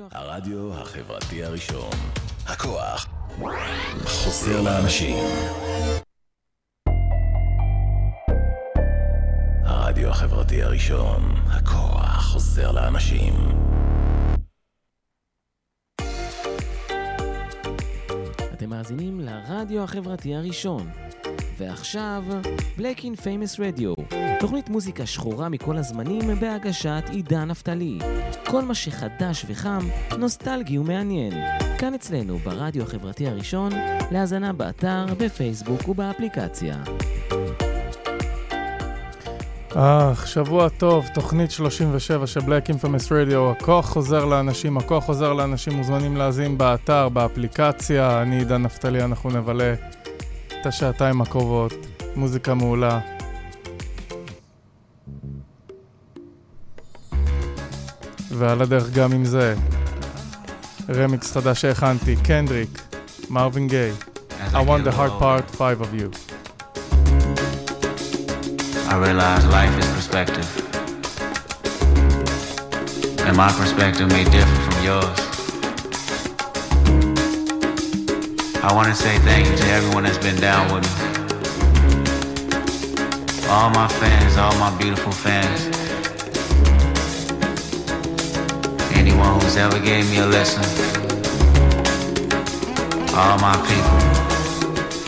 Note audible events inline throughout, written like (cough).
הרדיו החברתי הראשון. הכוח חוזר לאנשים. הרדיו החברתי הראשון. הכוח חוזר לאנשים. אתם מאזינים לרדיו החברתי הראשון. ועכשיו, Black in Famous Radio, תוכנית מוזיקה שחורה מכל הזמנים בהגשת עידן נפתלי. כל מה שחדש וחם, נוסטלגי ומעניין. כאן אצלנו, ברדיו החברתי הראשון, להאזנה באתר, בפייסבוק ובאפליקציה. אך, שבוע טוב, תוכנית 37 של Black Infamous Radio, הכוח חוזר לאנשים, הכוח חוזר לאנשים, מוזמנים להאזין באתר, באפליקציה, אני עידן נפתלי, אנחנו נבלה את השעתיים הקרובות, מוזיקה מעולה. ועל הדרך גם עם זה, רמיקס חדש שהכנתי, קנדריק, מרווין גיי, I want the hard part, five of you. I realize life is perspective. And my perspective may differ from yours. I want to say thank you to everyone that's been down with me. All my fans, all my beautiful fans. Anyone who's ever gave me a lesson. All my people.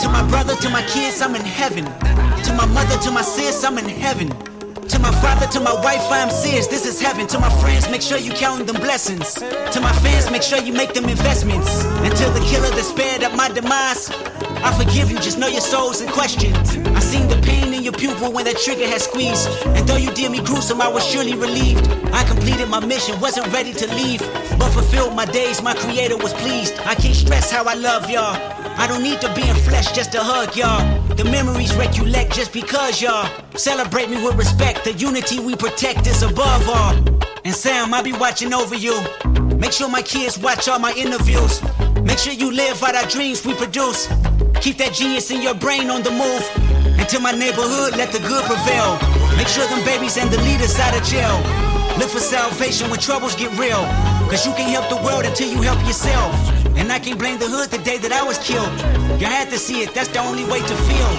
To my brother, to my kids, I'm in heaven. To my mother, to my sis, I'm in heaven. To my father, to my wife, I am serious. This is heaven. To my friends, make sure you count them blessings. To my fans, make sure you make them investments. Until the killer that spared up my demise, I forgive you. Just know your soul's in question. I seen the pain in your pupil when that trigger had squeezed. And though you did me gruesome, I was surely relieved. I completed my mission, wasn't ready to leave, but fulfilled my days. My creator was pleased. I can't stress how I love y'all. I don't need to be in flesh just to hug y'all. The memories recollect just because y'all celebrate me with respect. The unity we protect is above all. And Sam, I'll be watching over you. Make sure my kids watch all my interviews. Make sure you live out our dreams we produce. Keep that genius in your brain on the move. Until my neighborhood, let the good prevail. Make sure them babies and the leaders out of jail. Look for salvation when troubles get real. Cause you can't help the world until you help yourself. And I can't blame the hood the day that I was killed. You had to see it, that's the only way to feel.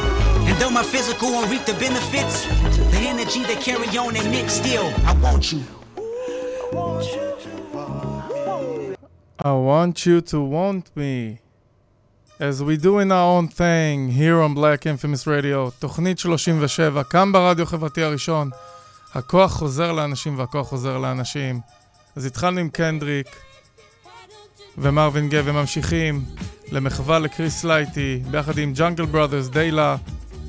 And though my physical won't reap the benefits, the energy they carry on and mix still. I want you. I want you to want me. As we doing our own thing here on Black Infamous Radio, תוכנית 37, כאן ברדיו חברתי הראשון. הכוח חוזר לאנשים והכוח חוזר לאנשים. אז התחלנו עם קנדריק ומרווין גב, וממשיכים למחווה לקריס לייטי, ביחד עם ג'אנגל ברודרס, דיילה,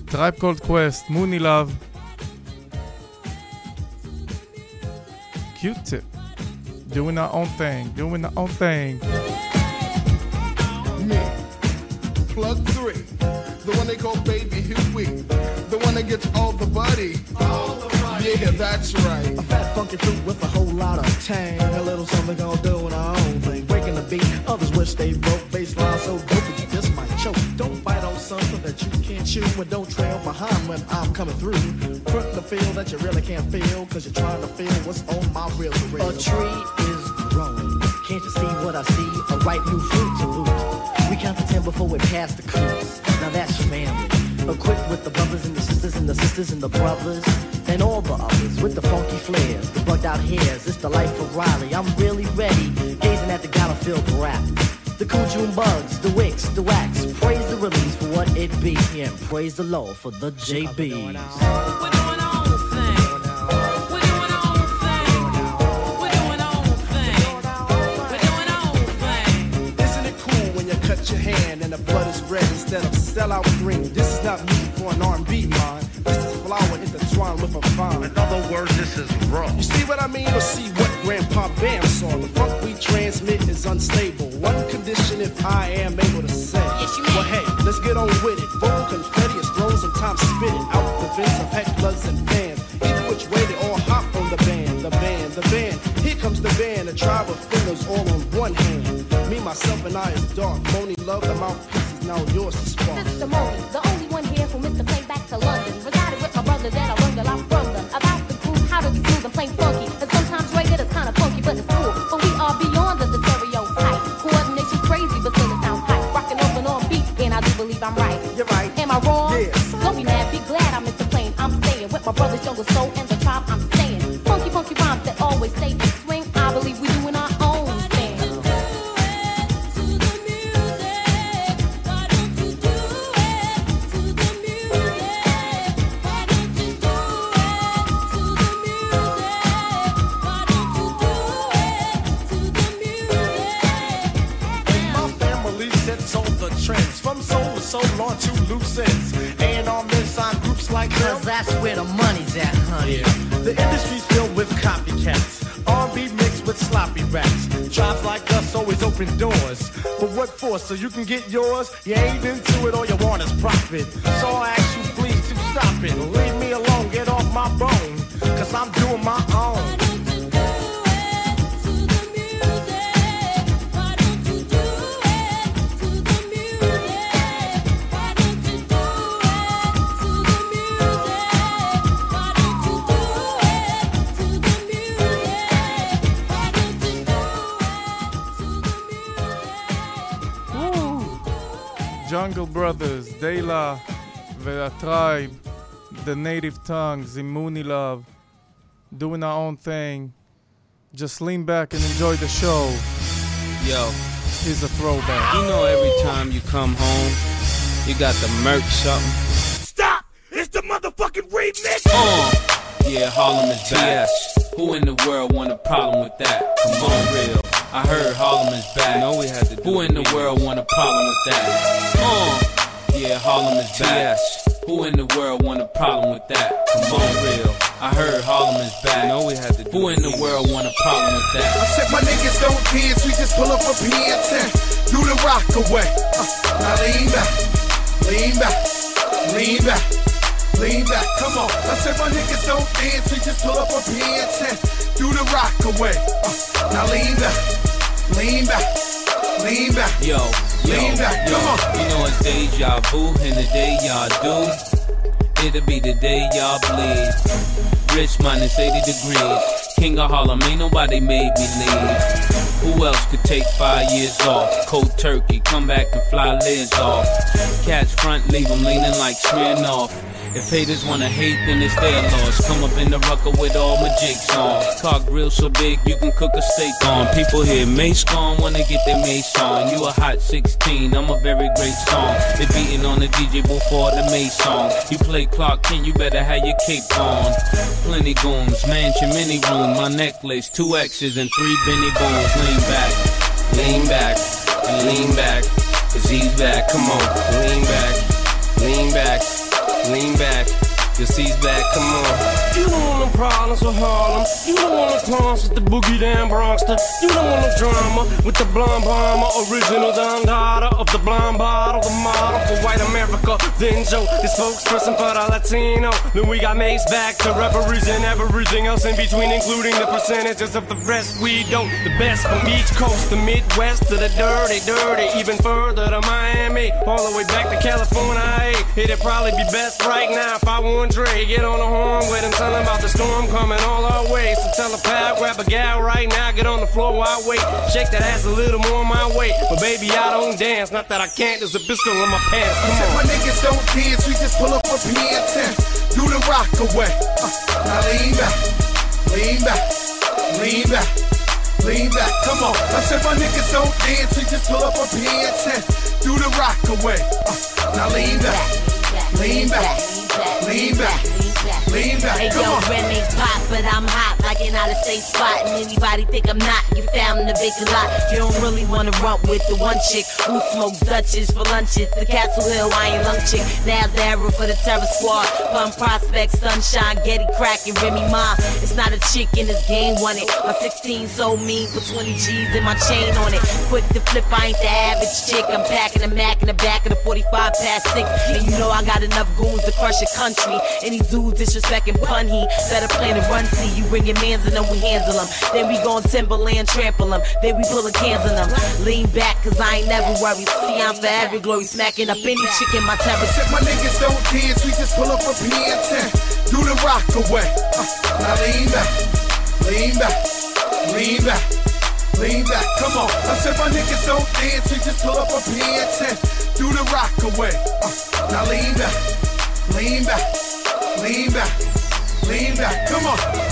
טרייפ קולד קווסט, מוני לאב. קיוטיפ. Doing our own thing, doing our own thing. Plug three. The one they call Baby Huey. The one that gets all the buddy. Yeah, that's right. A fat funky fruit with a whole lot of tang. A little something gonna do in our own thing. Breaking the beat, others wish they broke. Baseline so dope that you just might choke. Don't bite on something that you can't chew. And don't trail behind when I'm coming through. Put the feel that you really can't feel. Cause you're trying to feel what's on my real to real. A tree is growing. Can't you see what I see? A ripe new fruit to loot. We count to ten before we pass the cruise. Now that's your family. Equipped with the brothers and the sisters and the sisters and the brothers. And all the others with the funky flares, the bugged out hairs. It's the life of Riley. I'm really ready. Gazing at the gala filled rap. The cool bugs, the wicks, the wax. Praise the release for what it be. And praise the Lord for the JBs. Instead of sellout green? This is not music for an R&B mind. This is flower intertwined with a vine. In other words, this is raw. You see what I mean, or see what Grandpa Bam saw? The funk we transmit is unstable. One condition if I am able to say. Well, hey, let's get on with it. Vocal confetti is thrown, sometimes spit it out the vents of hecklers and fans. Either which way, they all hop on the band, the band, the band. Here comes the band, a tribe of fingers all on one hand. Me, myself, and I is dark. Monie love, the mouthpiece is now yours to spark. Mr. Monie, the only one here who missed the plane back to London. Resided with my brother that I learned a lot from them. About the groove, how to be smooth and plain funky. And sometimes regular is kinda funky, but it's cool. But we are beyond the, the stereotype. Coordination crazy, but still it sounds. Rocking off and on beat, and I do believe I'm right. You're right. Am I wrong? Yes. Don't be mad, be glad I missed the plane. I'm staying with my brother's jungle soul So you can get yours? You ain't into native tongue, Zimuni love, doing our own thing. Just lean back and enjoy the show. Yo, here's a throwback. You know, every time you come home, you got the merch something. Stop! It's the motherfucking remix. Uh, yeah, Harlem is back. Who in the world want a problem with that? Come on, real. I heard Harlem is back. You know we had to Who in the world want a problem with that? Uh, yeah, Harlem is back. Who in the world want a problem with that? Come on, real. I heard Harlem is back. know we had to do Who in the world want a problem with that? I said my niggas don't dance, we just pull up a pants and do the rock away. Uh, now lean back, lean back, lean back, lean back. Come on. I said my niggas don't dance, we just pull up a pants and do the rock away. Uh, now lean back, lean back, lean back. Yo, yo, Lean back, yo. come on. You know it's deja vu, and the day y'all do, it'll be the day y'all bleed. Rich minus 80 degrees. King of Harlem, ain't nobody made me leave. Who else could take five years off? Cold turkey, come back and fly lids off. Catch front, leave 'em leaning like Smirnoff. If haters wanna hate, then it's their loss. Come up in the rucker with all my jigs on. Car grill so big you can cook a steak on. People hear Mase gone, wanna get their Mase on. You a hot 16, I'm a very great song. They beating on the DJ before the Mase song. You play Clark Kent, you better have your cape on. Plenty goons, mansion, mini room, my necklace, two X's and three Benny Booms. Lean back, lean back, and lean back. Cause he's back, come on, lean back, lean back, lean back. Cause he's back, come on. You don't want no problems with Harlem. You don't want no clowns with the boogie down Bronxster. You don't want no drama with the blonde bomber. Original Don Dada of the blonde bottle. The model for white America. Then Joe, the spokesperson for the Latino. Then we got Mase back to referees and everything else in between, including the percentages of the rest we don't. The best from each coast, the Midwest to the dirty, dirty. Even further to Miami. All the way back to California. Hey, it'd probably be best right now if I want Dre. Get on the horn with him, tell him about the storm coming all our way. So tell a pal, grab a gal right now, get on the floor while I wait. Shake that ass a little more my way. But baby, I don't dance. Not that I can't, there's a pistol in my pants. I Come said on. my niggas don't dance, we just pull up a pants and do the rock away. Uh, now lean back, lean back, lean back, lean back. Come on. I said my niggas don't dance, we just pull up a pants and do the rock away. Uh, now lean back, lean back, lean back, lean back. Hey Come yo. Remy pop, but I'm hot like an out of state spot. And anybody think I'm not, you found the vacant lot. You don't really wanna run with the one chick who smokes Dutches for lunches. The Castle Hill I ain't Lung chick. Now's the era for the terror squad. Bum prospect, sunshine, Getty crack, and Remy Ma. It's not a chick in this game, want it. My 16 so mean, put 20 G's in my chain on it. Quick to flip, I ain't the average chick. I'm packing a Mac in the back of the 45 past six. And you know I got enough goons to crush a country. Any dude disrespecting pun, he better plan to run. See, you bring your mans and then we handle them. Then we gon' Timberland trample them. Then we pulling cans on them. Lean back, cause I ain't never worried. See, I'm for every glory, smacking up any chick in my territory. said my niggas don't dance, we just pull up a pants do the rock away. Uh, now lean back, lean back, lean back, lean back. Come on. I said my niggas don't dance, we just pull up a pants and do the rock away. Uh, now lean back, lean back, lean back, lean back. Come on.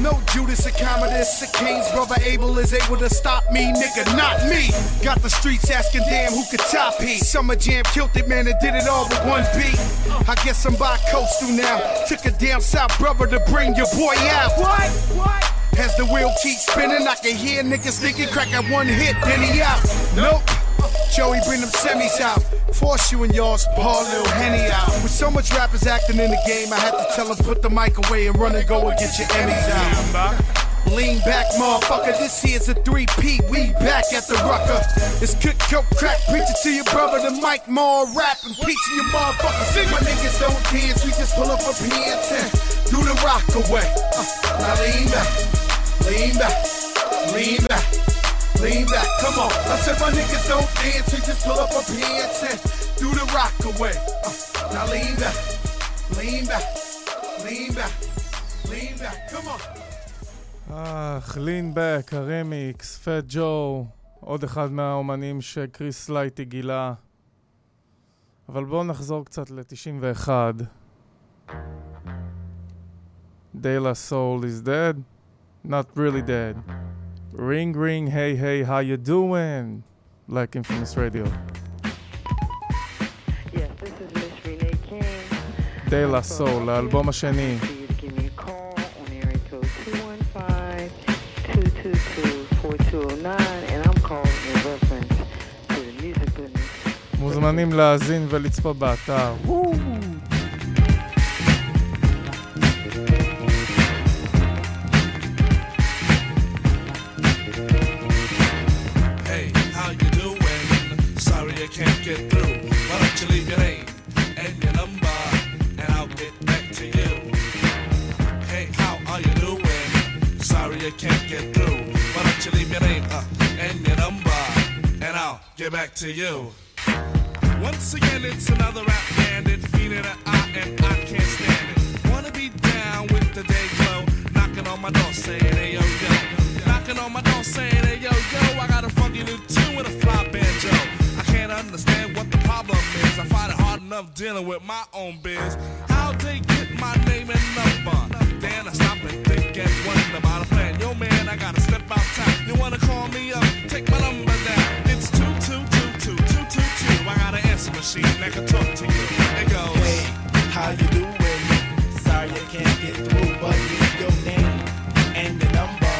No Judas or Commodus or King's brother Abel is able to stop me, nigga, not me. Got the streets asking, damn, who could top he? Summer Jam killed it, man, and did it all with one beat. I guess I'm by coastal now. Took a damn south brother to bring your boy out. What? What? As the wheel keeps spinning, I can hear niggas thinking crack at one hit, then he out. Nope. Joey, bring them semis out. Force you and pour a little Henny out. With so much rappers acting in the game, I had to tell them put the mic away and run and go and get your Emmys out. Lean back, motherfucker. This here's a 3P. We back at the rucker. It's cook, coke, crack. Preach it to your brother. The mic more rap and your motherfucker. See, my niggas don't dance. We just pull up a pants and do the rock away. Uh, now lean back, lean back, lean back, lean back. Come on. I said my niggas don't dance. We just pull up a pants and do the rock away. Uh, now lean back, lean back, lean back, lean back. Come on. אך, לין בק, הרמיקס, פט ג'ו, עוד אחד מהאומנים שקריס לייטי גילה. אבל בואו נחזור קצת ל-91. De La Soul is dead? Not really dead. Ring ring, hey hey, how you doing? Like Infamous Radio. Yes, this is Miss Renee King. De La Soul, האלבום השני. For you to give me I can't get through. Why don't you leave your name uh, and your number, and I'll get back to you. Once again, it's another rap bandit feeling an eye, and I can't stand it. Wanna be down with the day glow, knocking on my door saying, hey yo yo. Knocking on my door saying, hey yo yo, I got a funky new tune with a fly banjo. I can't understand what the problem is. I find it hard enough dealing with my own biz. How'd they get my name and number? Then I stop and think and wonder about. Yo man, I gotta step out outside. You wanna call me up? Take my number down. It's two two two two two two two. I got an answer machine that can talk to you. It goes. Hey, how you doing? Sorry I can't get through, but leave your name and your number,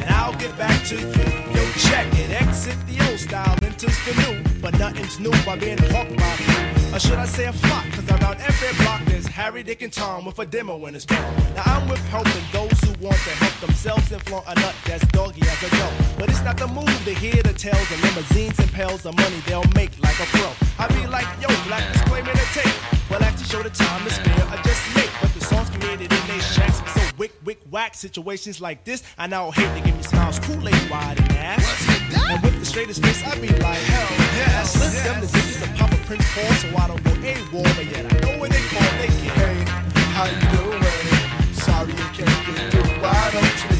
and I'll get back to you. Yo, check it, exit the old style, enters the new, but nothing's new by being hawked by. Or should I say a flock? Cause around every block there's Harry, Dick, and Tom with a demo in his palm. Now I'm with helping those who want to help themselves and flaunt a nut that's doggy as a dough. But it's not the move to hear the tales of limousines and pails of money they'll make like a pro. I be like, yo, black display me the tape. Well, I to show the time to spare, I just make. But songs created in they shacks so wick, wick, whack. Situations like this, I now hate to give me smiles, Kool-Aid wide and ass. And with the straightest face, I be like, hell yes. Slip them the digits of Papa Prince Paul, so I don't go A-Wall, but yet I know when they call, they get. Hey, how you doing? Sorry you can't get through. Why don't you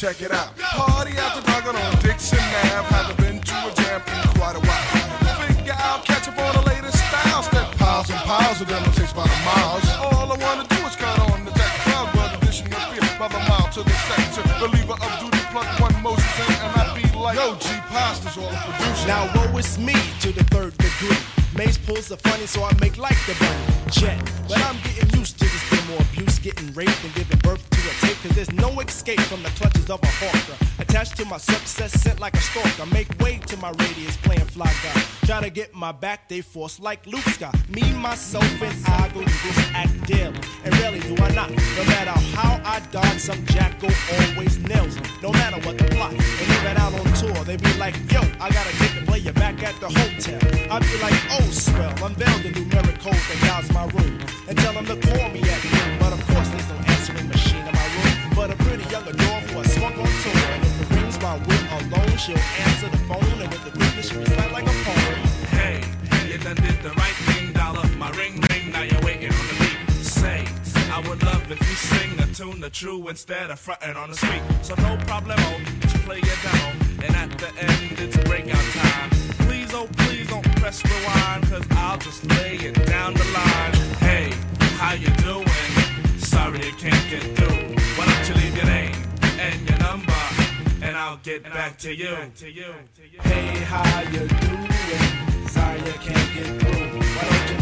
Check it out. Party the Doggone on Dixon Ave. Haven't been to a jam in quite a while. Figure out, catch up on the latest styles. That piles and piles of them it takes by the miles. All I wanna do is cut on the deck. Crowd blood addition of beer by the mile to the sector. Believer of duty, plug one Moses in, and I be like, Yo, G Pasta's all the producer. Now, woe is me to the third degree. Maze pulls the funny, so I make like the bunny. Jet. But I'm getting used demo abuse, getting raped and giving birth to a tape. Cause there's no escape from the clutches of a hawker. Attached to my success, sent like a stalker. Make way to my radius, playing fly guy. Try to get my back, they force like Luke Scott. Me, myself, and I go to this act daily. And rarely do I not. No matter how I dodge, some jackal always nails me. No matter what the plot. And even out on tour, they be like, yo, I gotta take the player back at the hotel. I be like, oh, swell, unveil the numeric code that guides my room. And tell them to call me at noon. But of course, there's no answering machine in my room. But a pretty young adore who I swung on tour. And if it rings my whip alone, she'll answer the phone. And with the quickness, she recite like a poem. Hey, you done did the right thing, dollar. My ring ring, now you're waiting on the beat. Say, I would love if you sing a tune the true instead of fronting on the street. So no problemo, oh, just play your demo. And at the end, it's breakout time. Please, oh please don't press rewind, cause I'll just lay it down the line. Hey, how you doing? Sorry I can't get through. Why don't you leave your name and your number, and I'll get back to you. Hey, how you doing? Sorry I can't get through. Why don't you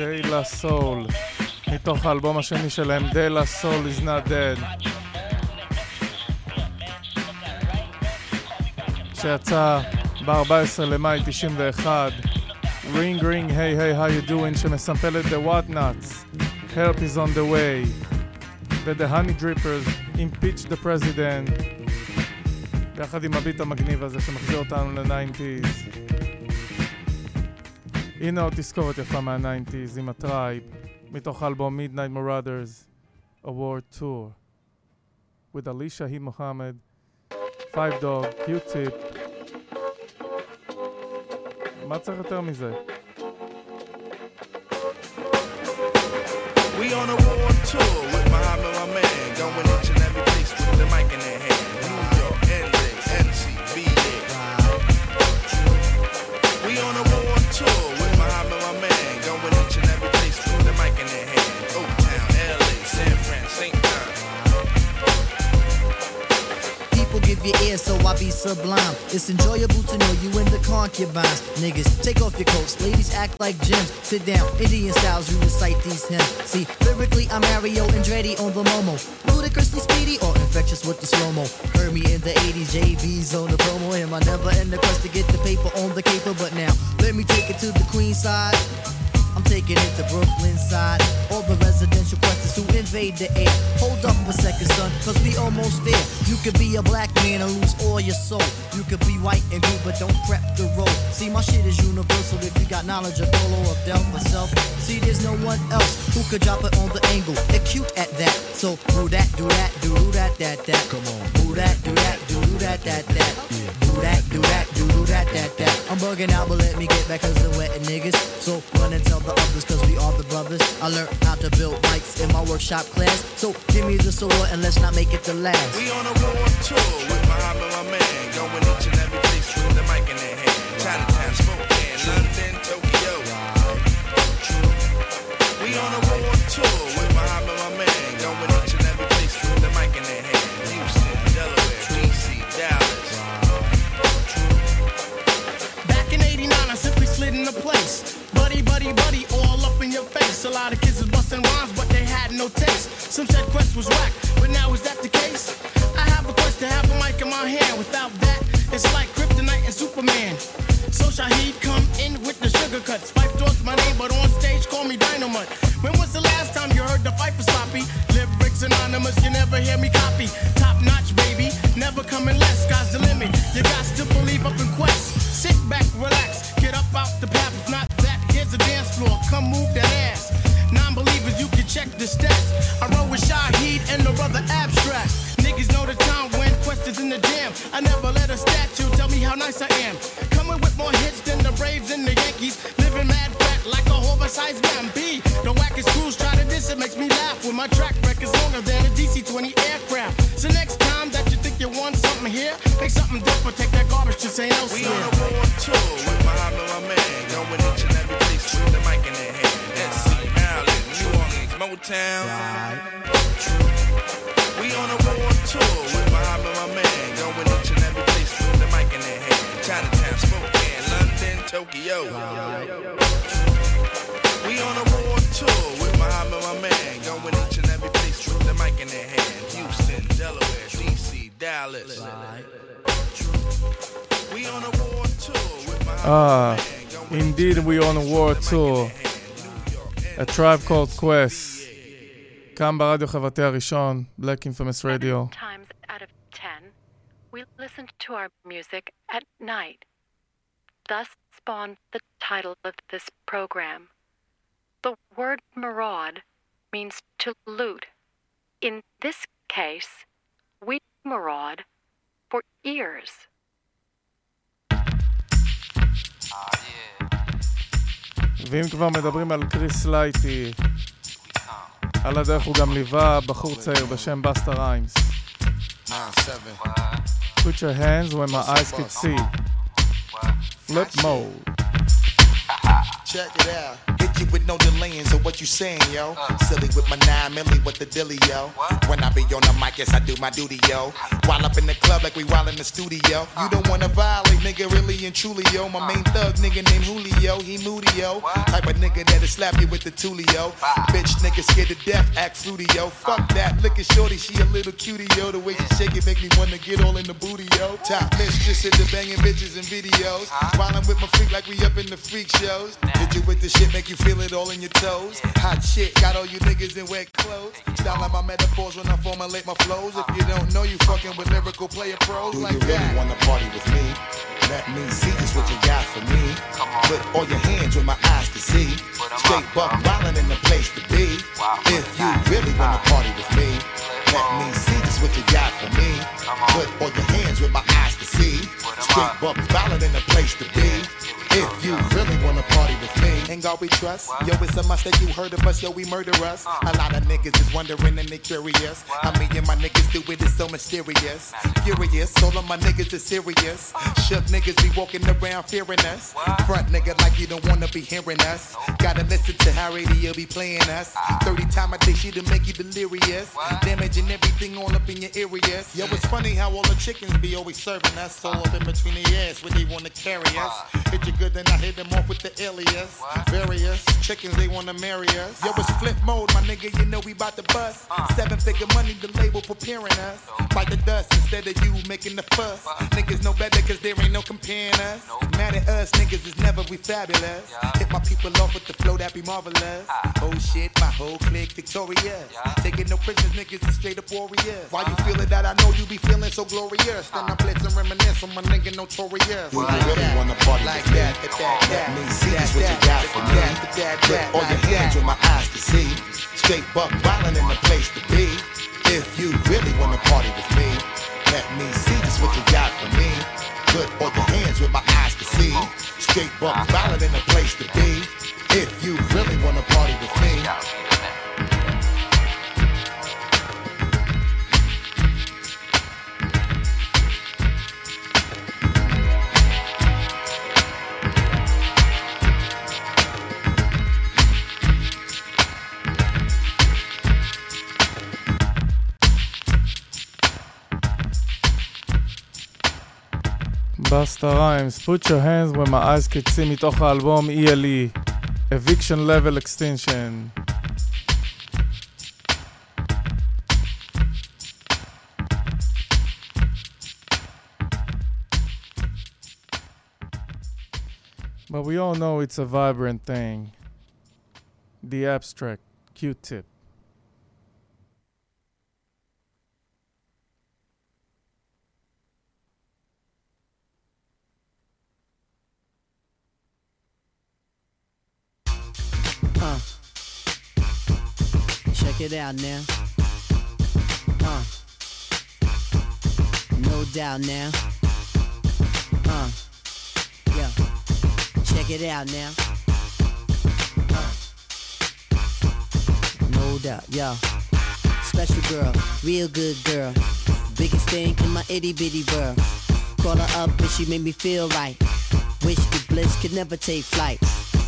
די לה סול, מתוך האלבום השני שלהם, די לה סול is not dead. שיצא ב-14 למאי 91. רינג רינג, היי היי, you doing, שמסמפל את The What Nuts. Help is on the way. ו-The Honey Drippers, Impeach the President. ביחד עם הביט המגניב הזה שמחזיר אותנו ל-90's. הנה עוד תזכורת יפה מה-90's עם הטרייב, מתוך האלבום Midnight Marauders, Award Tour, with Ali Shaheed Muhammad, Phife Dawg, Q-Tip. מה צריך יותר מזה? We on a war tour with Muhammad, my man, going each and every place with the mic in their hand. People give you ear, so I be sublime. It's enjoyable to know you in the concubines. Niggas, take off your coats. Ladies act like gems. Sit down, Indian styles, you recite these hymns. See, lyrically, I'm Mario Andretti on the Momo. Ludicrously speedy or infectious with the slow mo. Heard me in the 80s, JV's on the promo. Him, I never in the quest to get the paper on the caper, but now let me take it to the queen side. Taking it to Brooklyn side. All the residential questions who invade the air. Hold up a second, son, cause we almost there. You could be a black man and lose all your soul. You could be white and blue, but don't prep the road. See, my shit is universal if you got knowledge of Dolo or Del myself. See, there's no one else who could drop it on the angle. They're at that. So do that, do that, do that, that, that. Come on. Do that, do that, do that, that, that. Do that, do that, do do that, that, that. I'm bugging out, but let me get back cause they're wetting niggas. So run and tell the others cause we are the brothers. I learned how to build mics in my workshop class. So give me the sword and let's not make it the last. We on a war tour with Muhammad, my man, going each and every place with the mic in their hand. Chinatown, Spokane, London, Tokyo. A lot of kids was busting rhymes, but they had no taste. Some said Quest was whack, but now is that the case? I have a quest to have a mic in my hand. Without that, it's like Kryptonite and Superman. So Shaheed come in with the sugar cuts. Phife Dawg's my name, but on stage call me Dynamite. When was the last time you heard the fight for sloppy? Lyrics anonymous, you never hear me copy. Top notch, baby, never coming less. Sky's the limit. You got to believe up in Quest. Sit back, relax, get up out the path. If not that, here's the dance floor. Come move that ass. Check the stats. I roll with Shaheed and the brother Abstract. Niggas know the time when questions in the jam. I never let a statue tell me how nice I am. Coming with more hits than the Braves and the Yankees. Living mad fat like a oversized man. B. The wackest crews try to diss it makes me laugh. When my track record's longer than a DC-20 aircraft. So next time that you think you want something here, make something different. Take that garbage to. We Elsewhere. Orleans, Motown. We on a war tour with Muhammad, my man, going each and every place with the mic in their hand. Chinatown, Spokane, London, Tokyo. We on a war tour with Muhammad, my man, going each and every place with the mic in their hand. Houston, Delaware, DC, Dallas. We on a war tour with Muhammad. Ah, indeed we on a war tour. A Tribe Called Quest. כאן ברדיו החברתי הראשון, Black Infamous Radio. times out of ten, we listen to our music at night. Thus spawned the title of this program. The word maraud means to loot. In this case, we maraud for ears. ואם כבר מדברים על קריס לייטי, על הדרך הוא גם ליווה בחור צעיר בשם בסטה ריימס. Put your hands where my eyes could see. Flip mode. Check it out. Hit you with no delaying, so what you saying, yo? Silly with my nine milli, what the dilly, yo? When I be on the mic, yes, I do my duty, yo. While up in the club like we while in the studio. You don't wanna violate, nigga, really and truly, yo. My main thug, nigga named Julio, he moody, yo. Type of nigga that'll slap you with the tulio. Bitch, nigga scared to death, act fruity, yo. Fuck that, look at shorty, she a little cutie, yo. The way she shake it make me wanna get all in the booty, yo. Top mistress at the banging bitches and videos. While I'm with my freak like we up in the freak shows. Hit you with the shit, make you feel feel it all in your toes. Hot shit, got all you niggas in wet clothes. Style like my metaphors when I formulate my flows. If you don't know, you fucking with lyrical player pros Do like you really wanna party with me? Let me see just what you got for me. Put all your hands where my eyes can see. Straight buck wildin' in the place to be. If you really wanna party with me, let me see just what you got for me. Put all your hands where my eyes Straight buck wildin' in the place to be. If you really wanna party with me, Ain't God we trust? Yo, it's a must that you heard of us, yo, we murder us. Uh. A lot of niggas is wondering and they curious. How me and my niggas do it is so mysterious. Furious, all of my niggas is serious. Uh. Shook niggas be walking around fearing us. Front nigga like you don't wanna be hearing us. Gotta listen to how radio be playing us. Ah. 30 time a day she to make you delirious. Damaging everything all up in your areas. Yo, it's funny how all the chickens be always serving us. All up in between the ass when they wanna carry us. Hit you good, then I hit them off with the alias. Various chickens, they wanna marry us. Yo, it's flip mode, my nigga, you know we bout to bust. Seven figure money, the label preparing us. Bite the dust instead of you making the fuss. Niggas know better cause there ain't no comparing us. Mad at us, niggas is never we fabulous. Hit my people off with the flow that be marvelous. Oh shit, my whole clique victorious. Taking no prisoners, niggas is straight up warriors. Why you feeling that? I know you be feeling so glorious. Then I blitz and reminisce on my nigga notorious. Do you really wanna party like with me? that, that, that, Let me see that, just what you got for me. that, that, Put that, all your hands with my eyes can see. Straight buck wildin' in the place to be. If you really wanna party with me, let me see just what you got for me. Put all your hands where my eyes can see. Straight buck wildin' in the place to be. If you really wanna party with me. Busta Rhymes, Put Your Hands where My Eyes Could See מתוך האלבום ELE, Eviction Level Extinction. But we all know it's a vibrant thing. The abstract, Q-tip. Check it out now. Uh. No doubt now. Uh. Yeah. Check it out now. Uh. No doubt, yeah. Special girl, real good girl. Biggest thing in my itty bitty world. Call her up and she made me feel right. Wish the bliss could never take flight.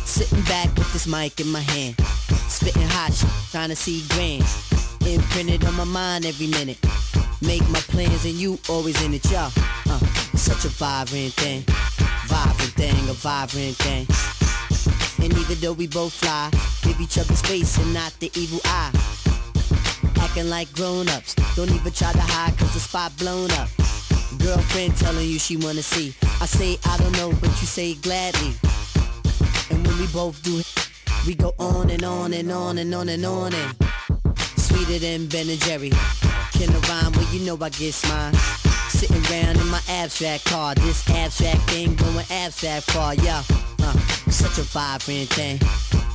Sitting back with this mic in my hand. Spitting hot shit, trying to see grand. Imprinted on my mind every minute. Make my plans and you always in it, y'all. Uh, such a vibrant thing. Vibrant thing, a vibrant thing. And even though we both fly, give each other space and not the evil eye. Acting like grown-ups, don't even try to hide cause the spot blown up. Girlfriend telling you she wanna see. I say I don't know, but you say gladly. And when we both do it, we go on and on and on and on and on and sweeter than Ben and Jerry. Can I rhyme? Well, you know I get mine. Sitting around in my abstract car, this abstract thing going abstract far, yeah. Uh, such a vibrant thing,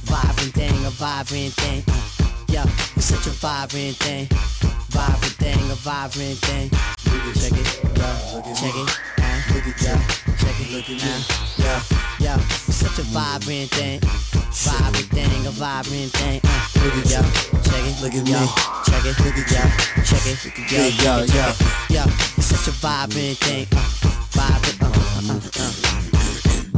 vibrant thing, a vibrant thing. Uh, yeah, it's such a vibrant thing, vibrant thing, a vibrant thing. Check it, yeah, check it, uh, yeah, check it, uh, yeah, yeah. It's such a vibrant thing, vibrant thing, a vibrant thing. Uh, yeah, check it, look at me, check it, look at yeah, check it, look at yo, yeah, yeah, yeah, yeah. It's such a vibrant thing, uh, vibrant, uh, uh, uh, uh.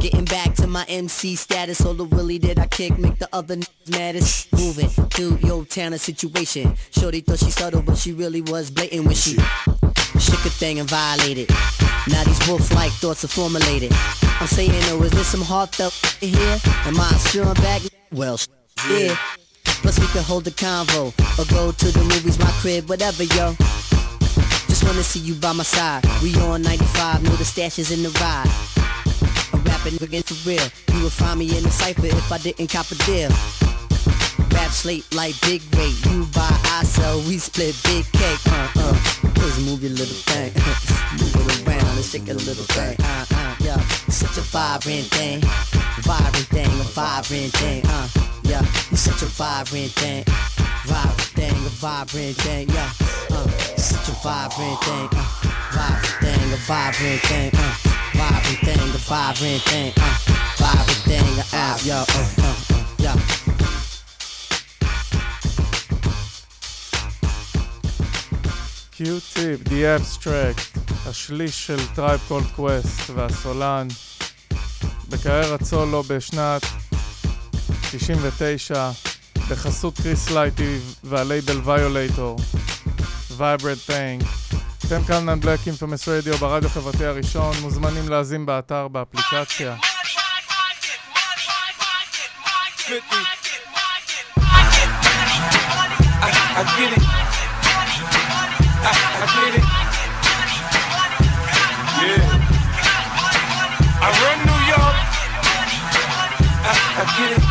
Getting back to my MC status, all the willy that I kick make the other niggas maddest. Moving through your town and situation. Shorty thought she subtle, but she really was blatant when she shook a thing and violated. Now these wolf-like thoughts are formulated. I'm saying, oh, is there some heartfelt here? Am I strung back? Well, yeah. Plus we could hold a convo or go to the movies, my crib, whatever, yo. Just wanna see you by my side. We on 95, know the stash is in the ride. Rap rapping again for real. You would find me in the cipher if I didn't cop a deal. Rap slate like big rate. You buy, I sell, we split big cake. Uh uh. Just move your little thing. (laughs) move it around and shake a little thing. Uh uh. Yeah. Such a vibrant thing. Vibrant thing, a vibrant thing. Uh. Yeah. You such a vibrant thing. Vibrant thing, a vibrant thing. Yeah. Uh. Such a vibrant thing. Uh. Vibrant thing, a vibrant thing. Uh. Vibrant thing, a vibrant thing. Uh. Vibrant thing, uh. Out, yo. Uh, uh, uh. קיוטיפ, The Abstract, השליש של טרייב קולד קווסט והסולן בקריירת סולו בשנת 99 בחסות קריס לייטי והלייבל ויולייטור וייברד פיינג אתם כאן על בלק אינפמס רדיו ברדיו חברתי הראשון מוזמנים להאזין באתר באפליקציה 50. I, I get it. Get it.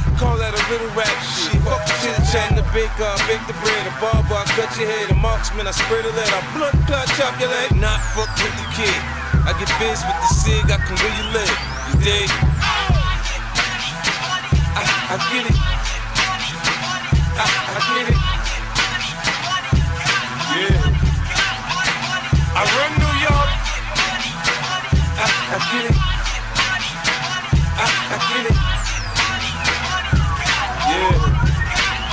Call that a little rap shit. Fuck the chit chat, the baker, I bake the bread, a barber, I cut your head, a marksman, I spread the lead, I blunt clot, chop your leg. Not fuck with the kid. I get biz with the cig, I can you live. You dig? I, I get it. I, I get it. Yeah. I run New York. I, I get it. I, I get it.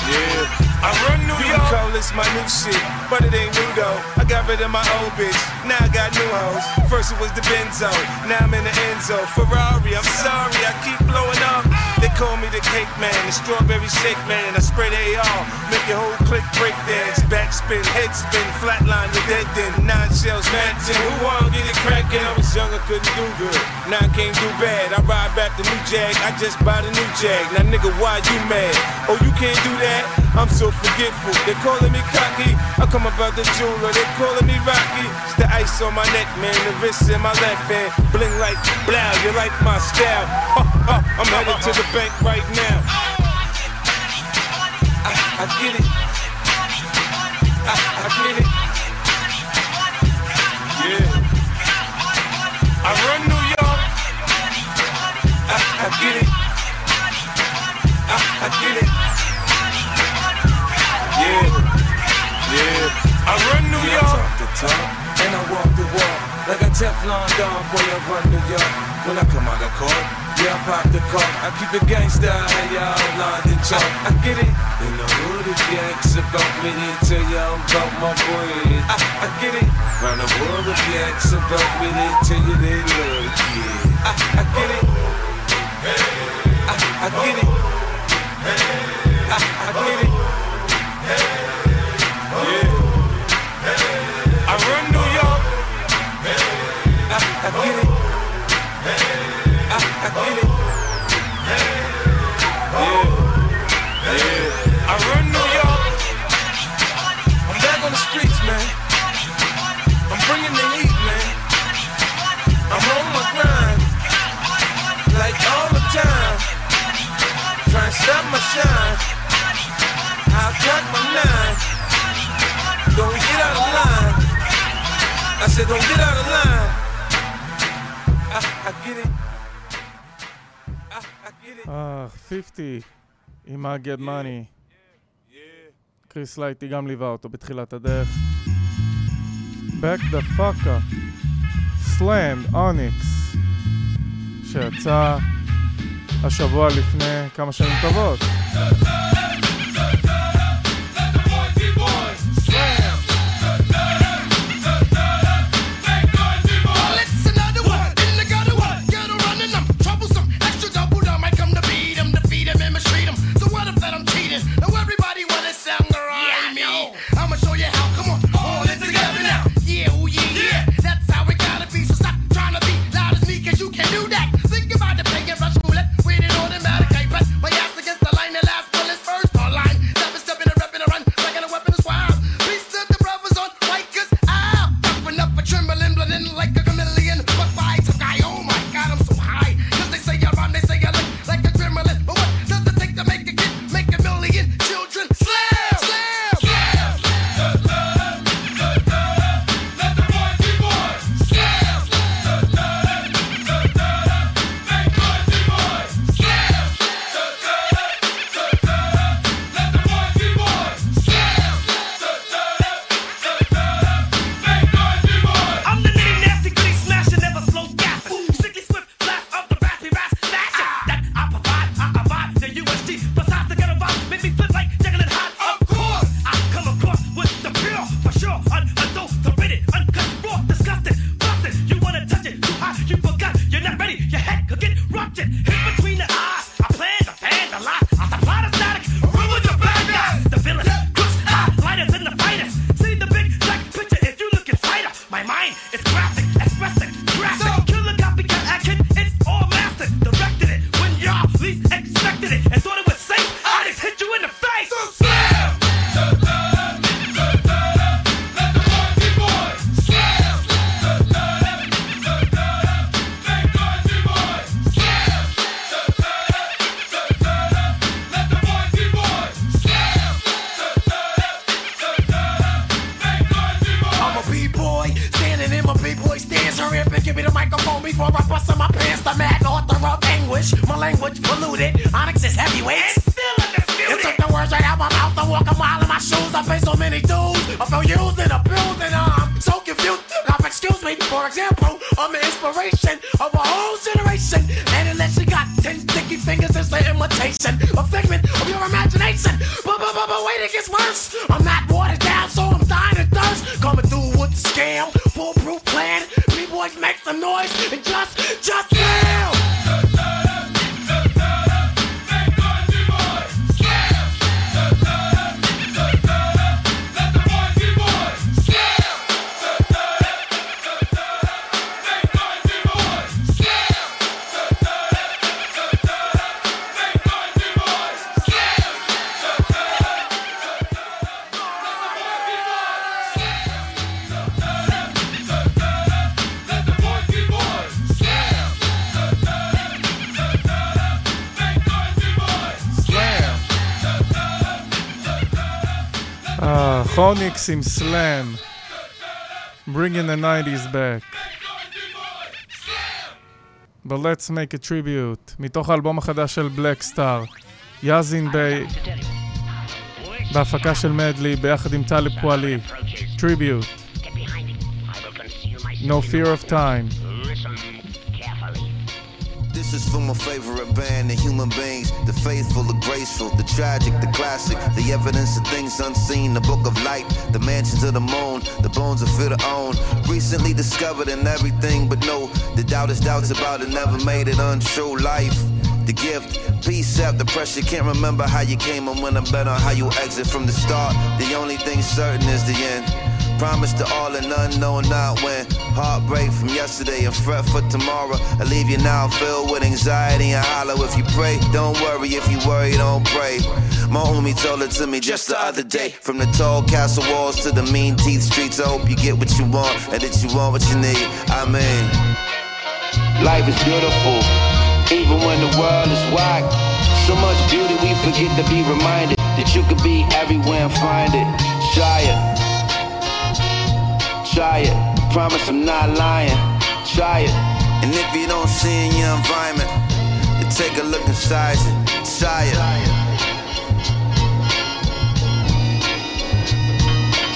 Yeah. I run New York. call this my new shit, but it ain't new though. I got rid of my old bitch, now I got new hoes. First it was the Benzo, now I'm in the Enzo. Ferrari, I'm sorry, I keep blowing up. Call me the cake man, the strawberry shake man. I spread the AR, make your whole click break dance. Backspin, head spin, flatline, your dead then. Nine shells, ten. Who wanna get it crackin'? I was young, I couldn't do good. Now I can't do bad. I ride back the new Jag, I just bought a new Jag. Now nigga, why you mad? Oh, you can't do that? I'm so forgetful. They calling me cocky. I come about the jeweler. They calling me Rocky. It's the ice on my neck, man. The wrist in my left hand. Bling like blow. You like my style? (laughs) I'm headed to the bank right now. I, I get it. I, I get it. Yeah. I run New York. I, I get it. I, I get it. Yeah, yeah. I run New Yeah, I York. talk the talk and I walk the walk like a Teflon Don. Boy, I run New York. When I come out of court, yeah, I pop the car. I keep it gangsta, hey, y'all, London chalk. I get it. In the hood, if you ask about me, they tell you I'm about my bread. I, I get it. Round the world, if you ask about me, they tell you they love the kid. I, I get it. I, I get it. I, I get it. Yeah. I said, don't get out of line. I, said don't get out of line. I get it. I, I. אה, 50 עם Get Money. קריס לייטי גם ליווה אותו בתחילת הדרך. Back the fuck up. Slammed, אוניקס, שיצא השבוע לפני כמה שנים טובות. כרוניקס עם סלאם. Bringing the 90's back. But let's make a tribute. מתוך האלבום החדש של בלק סטאר. יאזין ביי. בהפקה של מדלי ביחד עם טלב קואלי. טריביוט. No fear of time. Is for my favorite band, the human beings, the faithful, the graceful, the tragic, the classic, the evidence of things unseen, the book of light, the mansions of the moon, the bones of to own. Recently discovered in everything, but no, the doubt is doubts about it, never made it untrue. Life, the gift, peace out the pressure. Can't remember how you came and when I bet on how you exit from the start. The only thing certain is the end. Promise to all and none, know not when. Heartbreak from yesterday and fret for tomorrow. I leave you now filled with anxiety and hollow. If you pray, don't worry. If you worry, don't pray. My homie told it to me just the other day. From the tall castle walls to the mean teeth streets, I hope you get what you want and that you want what you need. I mean, life is beautiful, even when the world is whack. So much beauty, we forget to be reminded that you could be everywhere and find it. It. Try it. Promise I'm not lying. Try it. And if you don't see in your environment, then take a look inside you. Try it.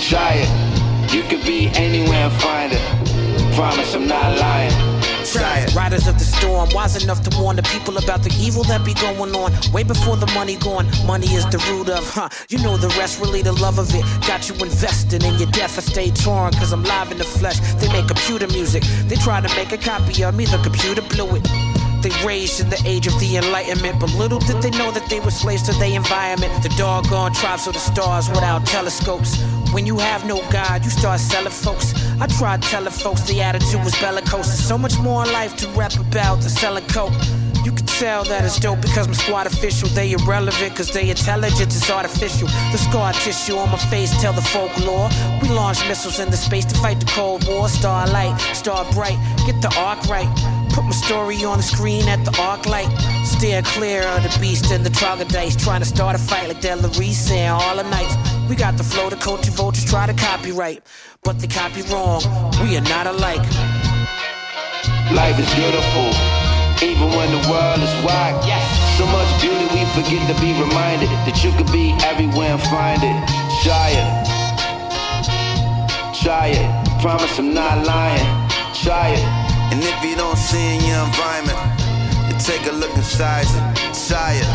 Try it. You could be anywhere and find it. Promise I'm not lying. Riders of the storm, wise enough to warn the people about the evil that be going on. Way before the money gone, money is the root of, huh? You know the rest, really the love of it. Got you invested in your death, I stay torn, cause I'm live in the flesh. They make computer music, they try to make a copy of me, the computer blew it. They raised in the age of the Enlightenment, but little did they know that they were slaves to their environment. The doggone tribes of the stars without telescopes. When you have no God, you start selling folks. I tried telling folks the attitude was bellicose. There's so much more in life to rap about than selling coke. You can tell that it's dope because I'm squad official. They irrelevant cause they intelligence is artificial. The scar tissue on my face tell the folklore. We launch missiles into space to fight the Cold War. Starlight, star bright, get the arc right. Put my story on the screen at the arc light. Steer clear of the beast and the troglodytes. Trying to start a fight like Delarice saying all the nights. We got the flow, the culture vultures try to copyright. But they copy wrong. We are not alike. Life is beautiful, even when the world is whack. Yes. So much beauty we forget to be reminded that you could be everywhere and find it. Try it. Try it. Promise I'm not lying. Try it. And if you don't see in your environment, then take a look inside you. Try it.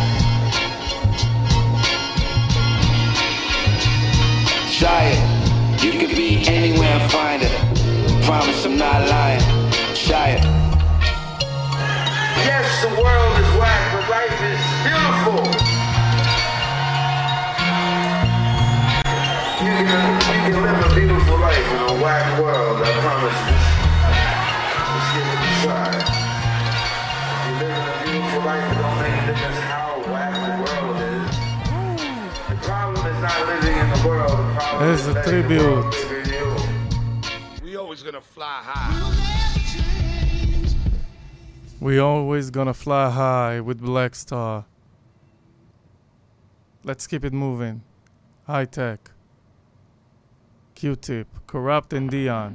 Try it. You could be anywhere and find it. Promise I'm not lying. Try it. yes, the world is whack, but life is beautiful. You can, you can live a beautiful life in a whack world, I promise איזה טריביוט. We always gonna fly high with Black Star. Let's keep it moving. High tech. Q-tip. Corrupt and Dion.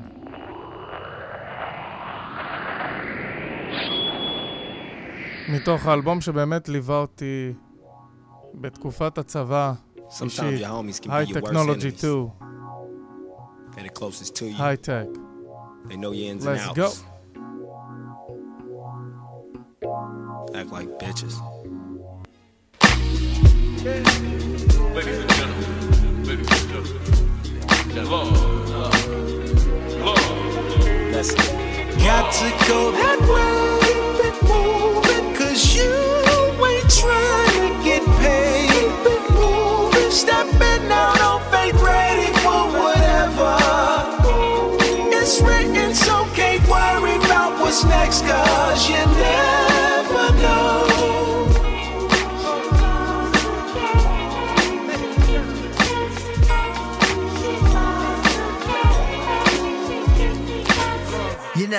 מתוך האלבום שבאמת ליווה אותי בתקופת הצבא Sometimes your homies can high be your technology worst enemies. too. They're the closest to you. Hi-Tek. They know your ins Let's and outs. go. Act like bitches. Ladies and gentlemen, ladies and gentlemen, love, love, Let's go. Got to go that way, keep it moving, cause you ain't trying to get paid. Stepping out on faith, ready for whatever. It's written, so can't worry about what's next, cause you never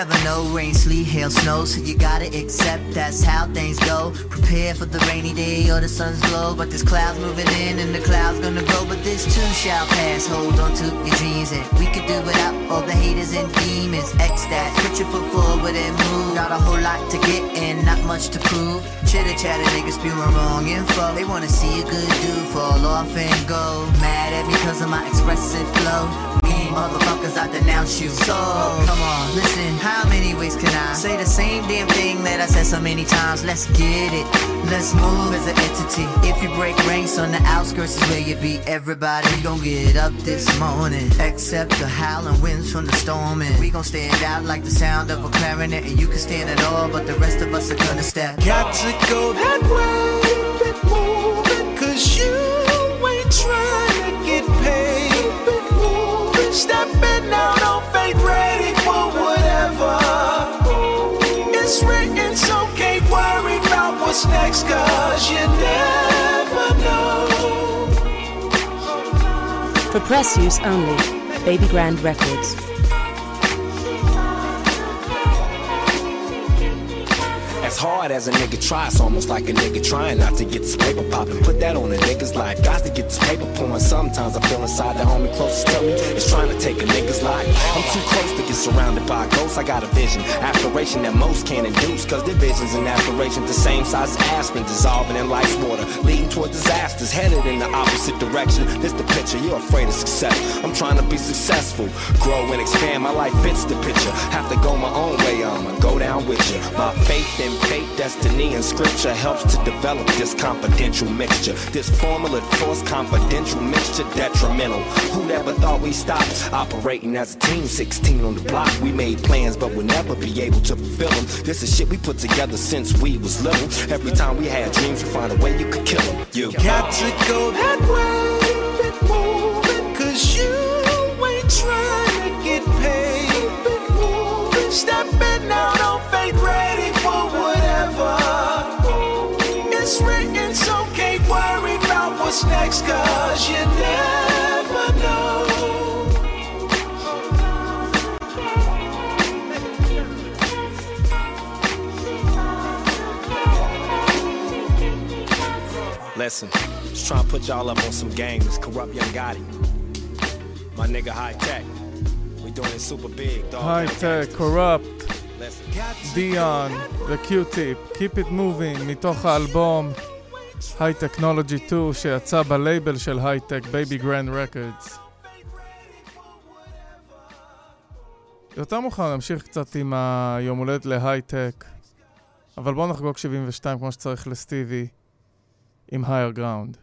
never know, rain, sleet, hail, snow, so you gotta accept that's how things go. Prepare for the rainy day or the sun's glow, but there's clouds moving in and the clouds gonna go, but this too shall pass. Hold on to your dreams and we could do without all the haters and demons. X that, put your foot forward and move. Not a whole lot to get and not much to prove. Chitter chatter niggas spewing wrong info. They wanna see a good dude fall off and go. Mad at me cause of my expressive flow. Motherfuckers, I denounce you. So, come on, listen, how many ways can I say the same damn thing that I said so many times? Let's get it, let's move as an entity. If you break ranks on the outskirts, is where you be. Everybody gon' get up this morning, except the howling winds from the storm. And we gon' stand out like the sound of a clarinet, and you can stand it all, but the rest of us are gonna step. Got to go that way, keep moving, cause you ain't trying to get paid. For press use only. Baby Grand Records. As hard as a nigga try, it's almost like a nigga trying not to get this paper poppin'. Put that on a nigga's life. Got to get this paper pouring. Sometimes I feel inside the homie closest to me is trying to take a nigga's life. I'm too close to get surrounded by ghosts. I got a vision, aspiration that most can't induce. Cause their visions and aspirations the same size as dissolving in life's water, leading toward disasters, headed in the opposite direction. This the picture, you're afraid of success. I'm trying to be successful, grow and expand. My life fits the picture. Have to go my own way, I'ma go down with you. My faith in fate, destiny, and scripture helps to develop this confidential mixture. This formula force confidential mixture detrimental. Who never thought we stop operating as a team? 16 on the block, we made plans, but we'll never be able to fulfill them. This is shit we put together since we was little. Every time we had dreams, we find a way you could kill them. You Got to go that way, cause you never know. Listen, just trying to put y'all up on some games. Kurupt young Gotti. My nigga Hi-Tek. We doing it super big, dog. High tech, Kurupt. Dion, the Q-tip, Keep It Moving, מתוך האלבום High Technology 2 שיצא בלייבל של הייטק, Baby Grand Records. יותר מאוחר נמשיך קצת עם היום הולדת להייטק, אבל בואו נחגוג 72 כמו שצריך לסטיבי עם Higher Ground.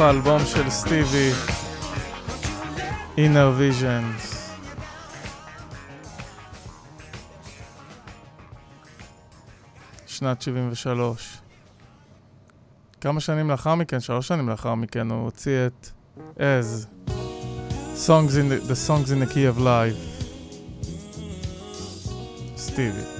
מתוך האלבום של סטיבי, Inner Visions. שנת 73. כמה שנים לאחר מכן, שלוש שנים לאחר מכן, הוא הוציא את As, songs in the, the Songs in the Key of Life, סטיבי.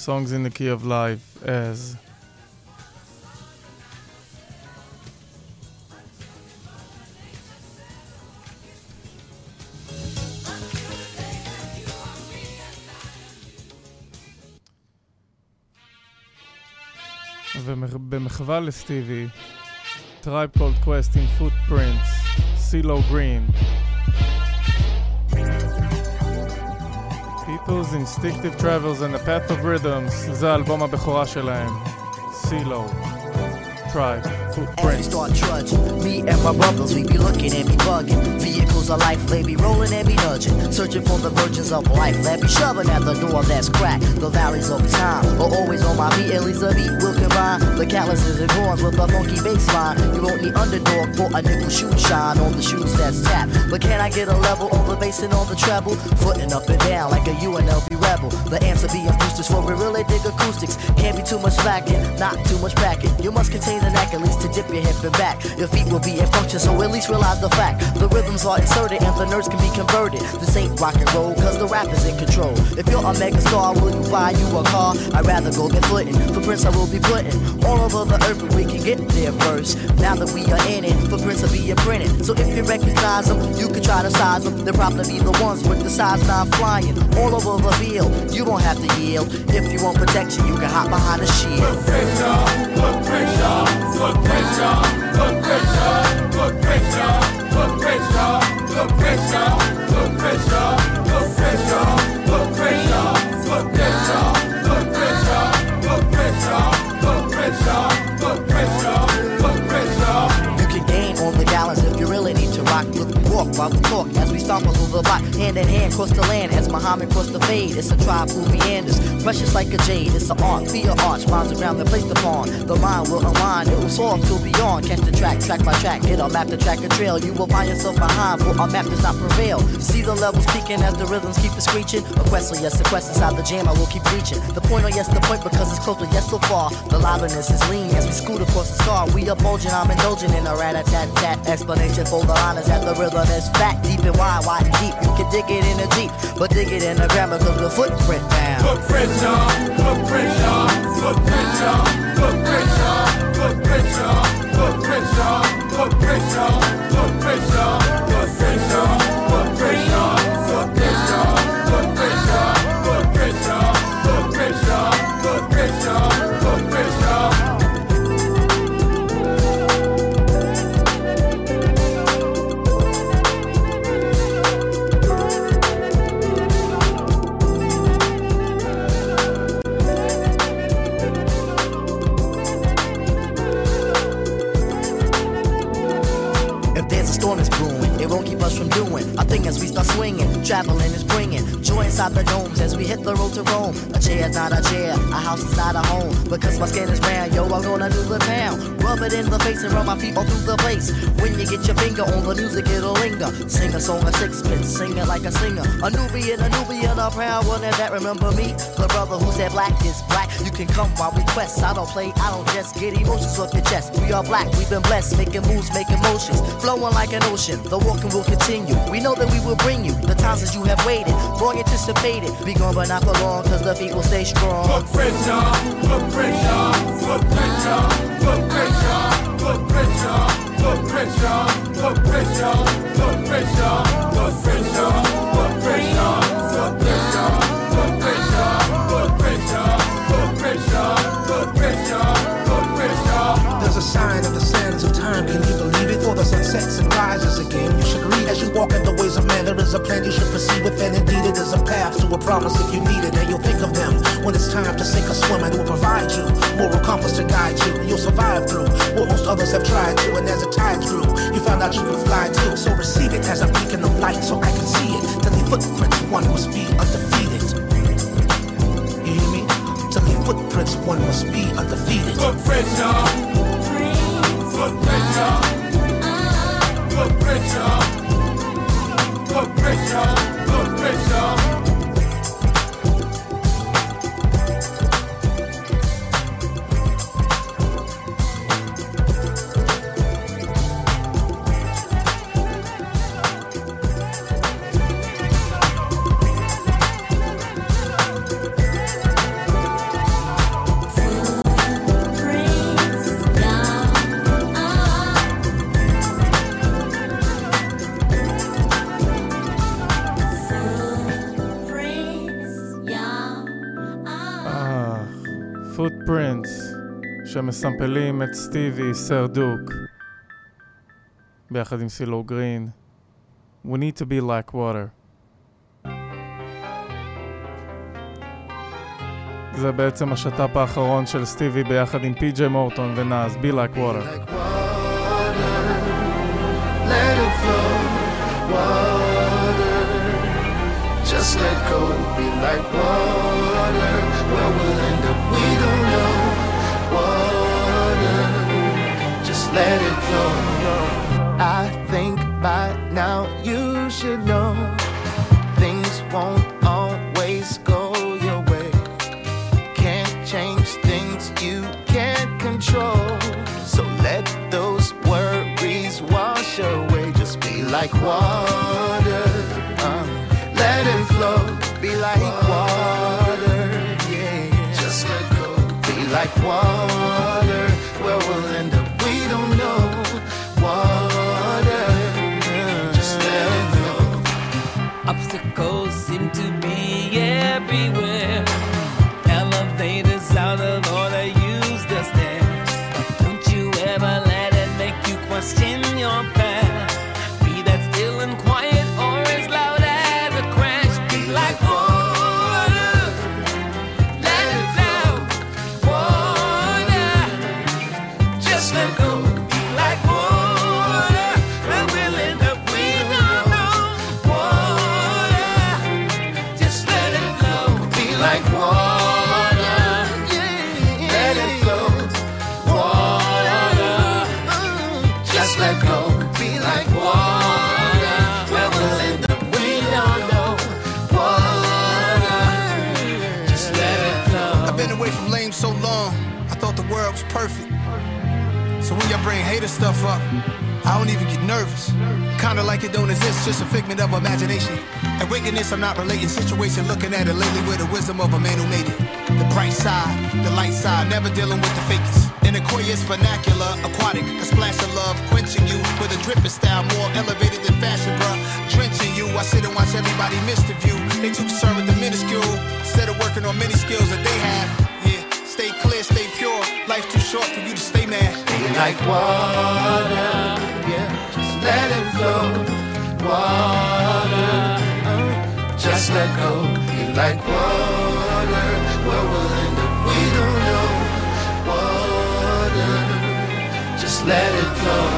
Songs in the key of life as ובמחווה לסטיבי, Tribe Called Quest in Footprints, CeeLo Instinctive Travels and the Paths of Rhythm, זה האלבום הבכורה שלהם, סילו. Tribe, footprints. Start trudging. Me and my brothers, we be looking and be bugging. Vehicles of life, they be rolling and be nudging. Searching for the virgins of life, let be shoving at the door that's cracked. The valleys of time are always on my feet, at least the beat will combine. The calluses and horns with a funky bass line. You won't need under for a nickel shoe shine on the shoes that's tapped. But can I get a level on the bass and on the treble? Footing up and down like a UNLV rebel. The answer be being boosters for we really dig acoustics. Can't be too much slacking, not too much packing. You must contain the neck at least to dip your hip and back. Your feet will be in function, so at least realize the fact. The rhythms are inserted and the nerves can be converted. This ain't rock and roll, cause the rap is in control. If you're a mega star, will you buy you a car? I'd rather go get footing. Footprints I will be putting all over the earth, but we can get there first. Now that we are in it, footprints will be imprinted. So if you recognize them, you can try to size them. They'll probably be the ones with the size not flying all over the field. You don't have to yield. If you want protection, you can hop behind a shield. Footprints, footprints, Put pressure, put pressure, put pressure, put pressure, put pressure, put pressure, put pressure, while we talk as we stomp through the block, hand in hand, cross the land as Muhammad crossed the fade. It's a tribe who meanders Precious like a jade, it's an art, be a arch, miles around the placed upon. The mind will unwind, it will soar to beyond. Catch the track, track by track, hit a map to track a trail. You will find yourself behind, for our map does not prevail. See the levels peaking as the rhythms keep it screeching. A quest, yes, a quest inside the jam, I will keep reaching. The point, or yes, the point, because it's closer, yes, so far. The liveliness is lean as we scoot across the scar. We are bulging, I'm indulging in a rat a tat tat explanation for the liners at the rhythm is fat, deep and wide, wide and deep. You can dig it in a jeep, but dig it in a grammar, cause the footprint down. Footprint down put pressure, put pressure, put pressure, put pressure, put pressure, put pressure, put pressure, swinging. Traveling is bringing joy inside the domes as we hit the road to Rome. A chair's not a chair, a house is not a home. Because my skin is brown, yo, I'm gonna do the town. Rub it in the face and rub my feet all through the place. When you get your finger on the music, it'll linger. Sing a song of sixpence, sing it like a singer. A Nubian, a Nubian, a proud one, and that remember me. The brother who said black is black. You can come while we quest. I don't play, I don't just get emotions off your chest. We are black, we've been blessed, making moves, making motions. Flowing like an ocean, the walking will continue. We know that we will bring you the times that you have waited, long anticipated. Be gone, but not for long, cause the feet will stay strong. Put pressure, put pressure, put pressure, put pressure, put pressure, put pressure, put pressure, put pressure, put pressure, put pressure, put pressure, put pressure, put pressure, put pressure, put pressure, put pressure. There's a sign of the sands of time, can you believe it? For the sun sets and rises again. You should read as you walk in the ways of man. There is a plan you should proceed with, and indeed it is a path to a promise if you need it. And you'll think of them when it's time to sink or swim, and will provide you moral compass to guide you. You'll survive through what most others have tried to, and as it tides through, you found out you can fly too. So receive it as a beacon of light, so I can see it. To leave footprints, one must be undefeated. You hear me? To leave footprints, one must be undefeated. Footprints, y'all. Footprints, y'all. Footprints, y'all. Patricia, Patricia. שמסמפלים את סטיבי סר דוק ביחד עם סילו גרין. We need to be like water. זה בעצם השת"פ האחרון של סטיבי ביחד עם פי.ג'יי מורטון ונאז, Be Like Water. Just let go, be like water. Let it flow. I think by now you should know things won't always go your way. Can't change things you can't control. So let those worries wash away. Just be like water. uh, let it flow. Be like water. Yeah. Just let go. Be like water. Stuff up, I don't even get nervous. Kinda like it don't exist, just a figment of imagination. And wickedness, I'm not relating situation, looking at it lately with the wisdom of a man who made it. The bright side, the light side, never dealing with the fakest. In Aquarius vernacular, aquatic, a splash of love, quenching you with a dripping style, more elevated than fashion, bruh. Drenching you, I sit and watch everybody miss the view. They too concerned with the minuscule, instead of working on many skills that they have Yeah, stay clear, stay pure. Life's too short for you to stay mad. Be like water. Yeah, just let it flow. Water. uh, just let go. Be like water. Where we'll end up, we don't know. Water. Just let it flow.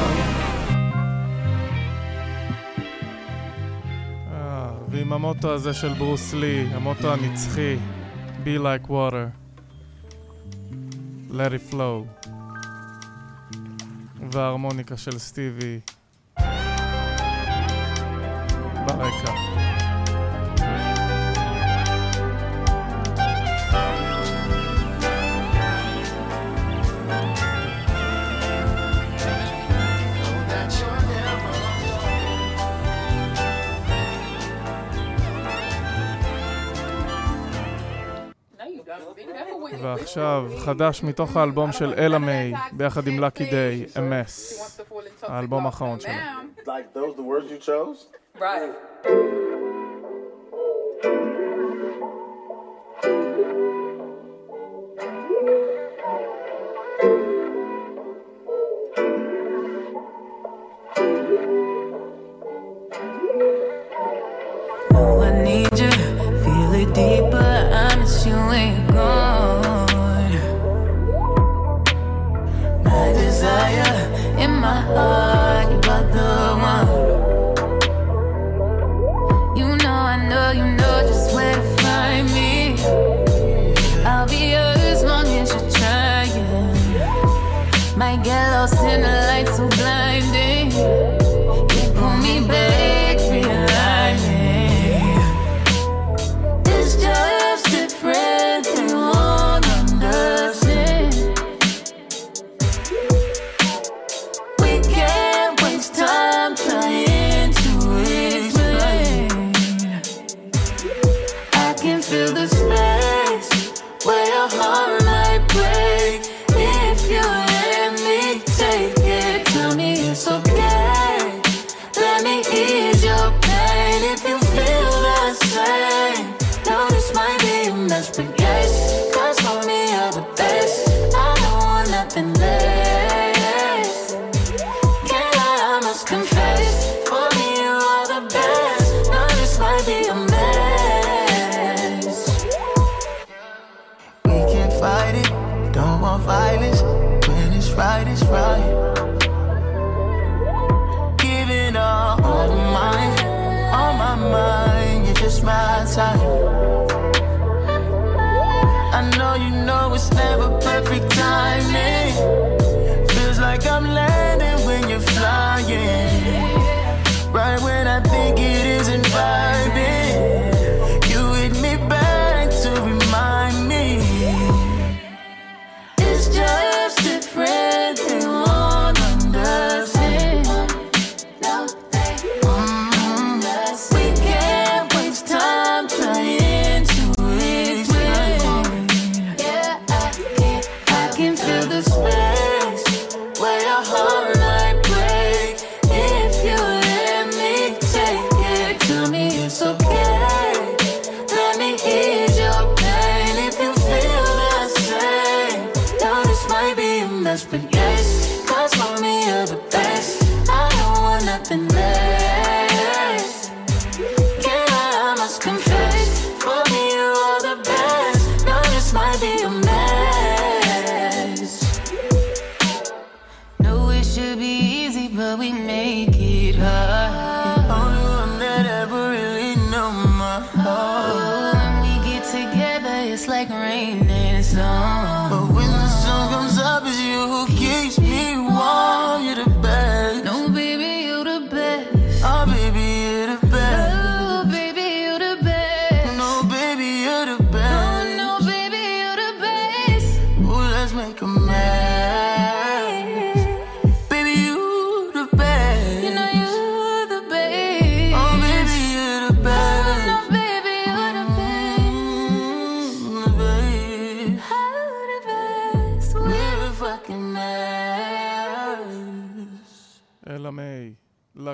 אה, ועם המוטו הזה של ברוס לי, המוטו הנצחי, Be like water, Let it flow, וההרמוניקה של סטיבי ברקע. ועכשיו, חדש מתוך האלבום של אלה מיי, ביחד עם לקי דיי, אמס. האלבום האחרון שלו. Like those the words you chose? Right.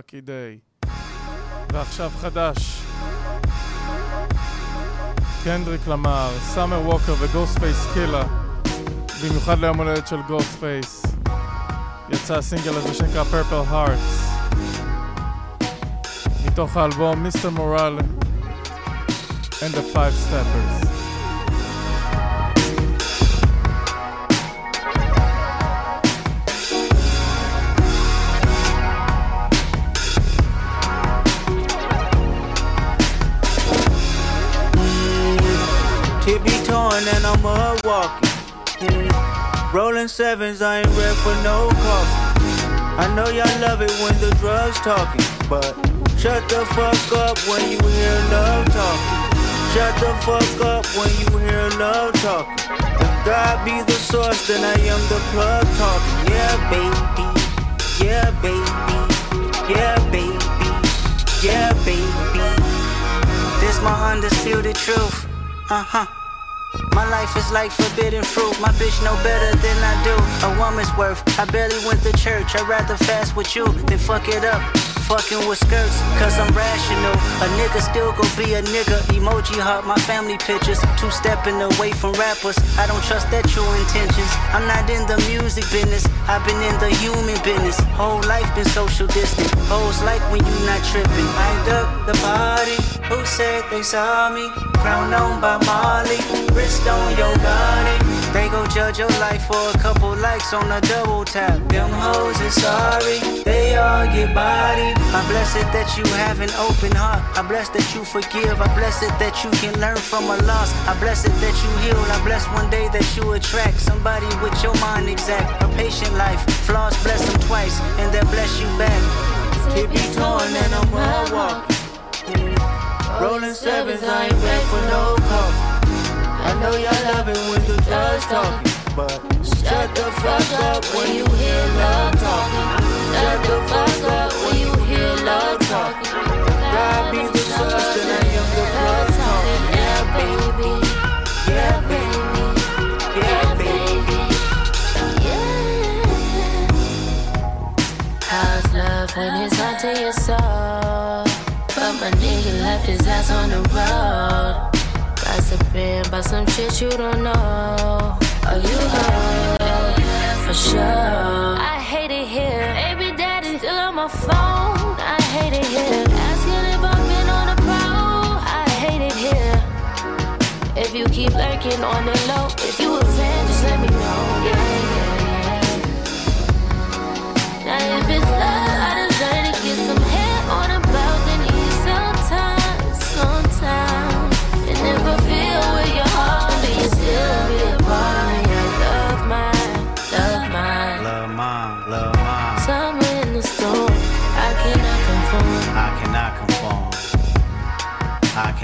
Lucky Day. ועכשיו חדש. קנדריק למר, סאמר ווקר וגוסט פייס קילה. במיוחד ליום הולדת של גוסט פייס. יצא הסינגל הזה שנקרא פרפל הארטס. מתוך האלבום מיסטר מורל and the Five Steppers. And I'm mud walking. Mm. Rolling sevens, I ain't ready for no coffee. I know y'all love it when the drugs talking, but shut the fuck up when you hear love talking. Shut the fuck up when you hear love talking. If God be the source, then I am the plug talking. Yeah, baby. Yeah, baby. Yeah, baby. Yeah, baby. This my undisputed truth. Uh huh. My life is like forbidden fruit. My bitch know better than I do. A woman's worth. I barely went to church. I'd rather fast with you than fuck it up. Fucking with skirts, cause I'm rational. A nigga still gon' be a nigga. Emoji heart, my family pictures. Two stepping away from rappers. I don't trust their true intentions. I'm not in the music business. I've been in the human business. Whole life been social distant. Hoes like when you not tripping. I duck the party. Who said they saw me? Crown on by Molly. Wrist on your Gotti. They gon' judge your life for a couple likes on a double tap. Them hoes is sorry. They all get bodied. I'm it that you have an open heart. I bless that you forgive. I bless it that you can learn from a loss. I bless it that you heal. I bless one day that you attract somebody with your mind exact. A patient life. Flaws bless them twice, and they bless you back. Keep me torn and I'm well walking. Rolling sevens, I ain't ready for no coffee. I know y'all love it when the drugs talking, but shut the fuck up when you hear love talking. Shut the fuck up you love talking. God be the source, then I am the blood talking. Yeah, baby. Yeah, baby. Yeah, baby. How's love when it's hot to your soul? But my nigga left his ass on the road. Gossiping about some shit you don't know. Are you heard? For sure. I hate it here. Baby daddy still on my phone hate it here. Asking if i on I hate it here. If you keep lurking on the low, if you a fan, just let me know. Yeah, yeah, yeah. Now if it's love,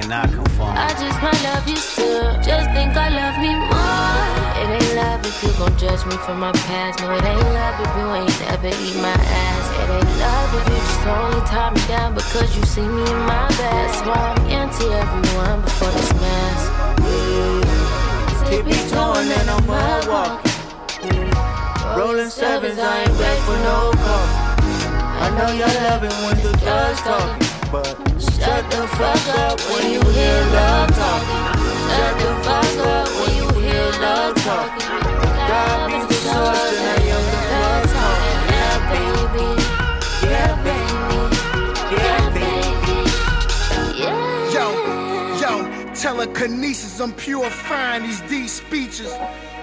cannot conform. I just might love you still. Just think I love me more. It ain't love if you gon' judge me for my past. No, it ain't love if you ain't never eat my ass. It ain't love if you just only tie me down because you see me in my best. That's why I'm empty everyone before this mess. Keep me torn and I'm mud walking. Rolling sevens, I ain't ready for no coffee. I know y'all love it when the drugs talking, but shut the fuck up when you hear love talking. Shut the fuck up when you hear love talking. God be the source, then I am the blood talking. Yeah, baby. Yeah, baby. Yeah, baby. Yeah. Yo, yo, telekinesis, I'm purifying these deep speeches.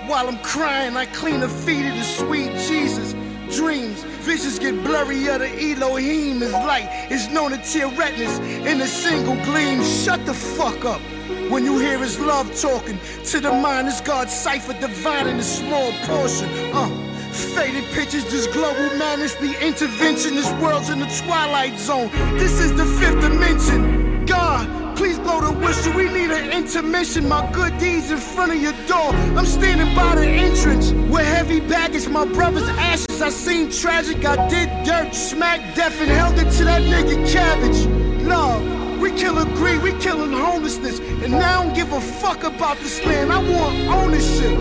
While I'm crying, I clean the feet of the sweet Jesus. Dreams, visions get blurry, of the Elohim is light. It's known to tear retinas in a single gleam. Shut the fuck up. When you hear his love talking to the mind, is God's cipher divine in a small portion. Uh, faded pictures, this global madness, the intervention. This world's in the twilight zone. This is the fifth dimension. God, please blow the whistle. We need an intermission. My good deeds in front of your door. I'm standing by the entrance with heavy baggage. My brother's ashes. I seen tragic. I did dirt, smacked deaf, and held it to that nigga cabbage. Love. We killing greed, we killing homelessness, and now I don't give a fuck about this land. I want ownership.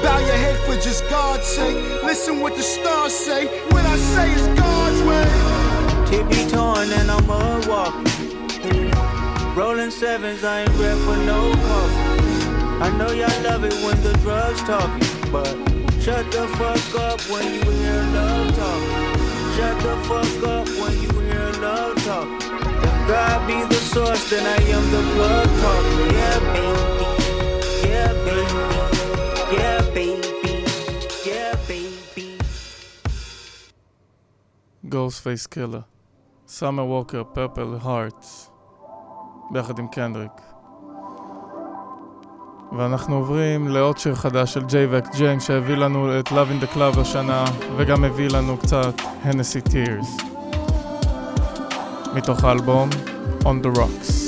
Bow your head for just God's sake. Listen what the stars say. What I say is God's way. Me torn and I'm mud walking. Rolling sevens, I ain't ready for no coffee. I know y'all love it when the drugs talking, but shut the fuck up when you hear love talking. Shut the fuck up when you hear love talking. If God be the source, then I am the talking. Yeah, baby. Yeah, baby. Ghostface Killah. Summer Walker, Purple Hearts. ביחד עם קנדריק. ואנחנו עוברים לעוד שיר חדש של ג'יי וק ג'יימס שהביא לנו את Love in the Club השנה וגם הביא לנו קצת הנסי טירס מתוך האלבום On the Rocks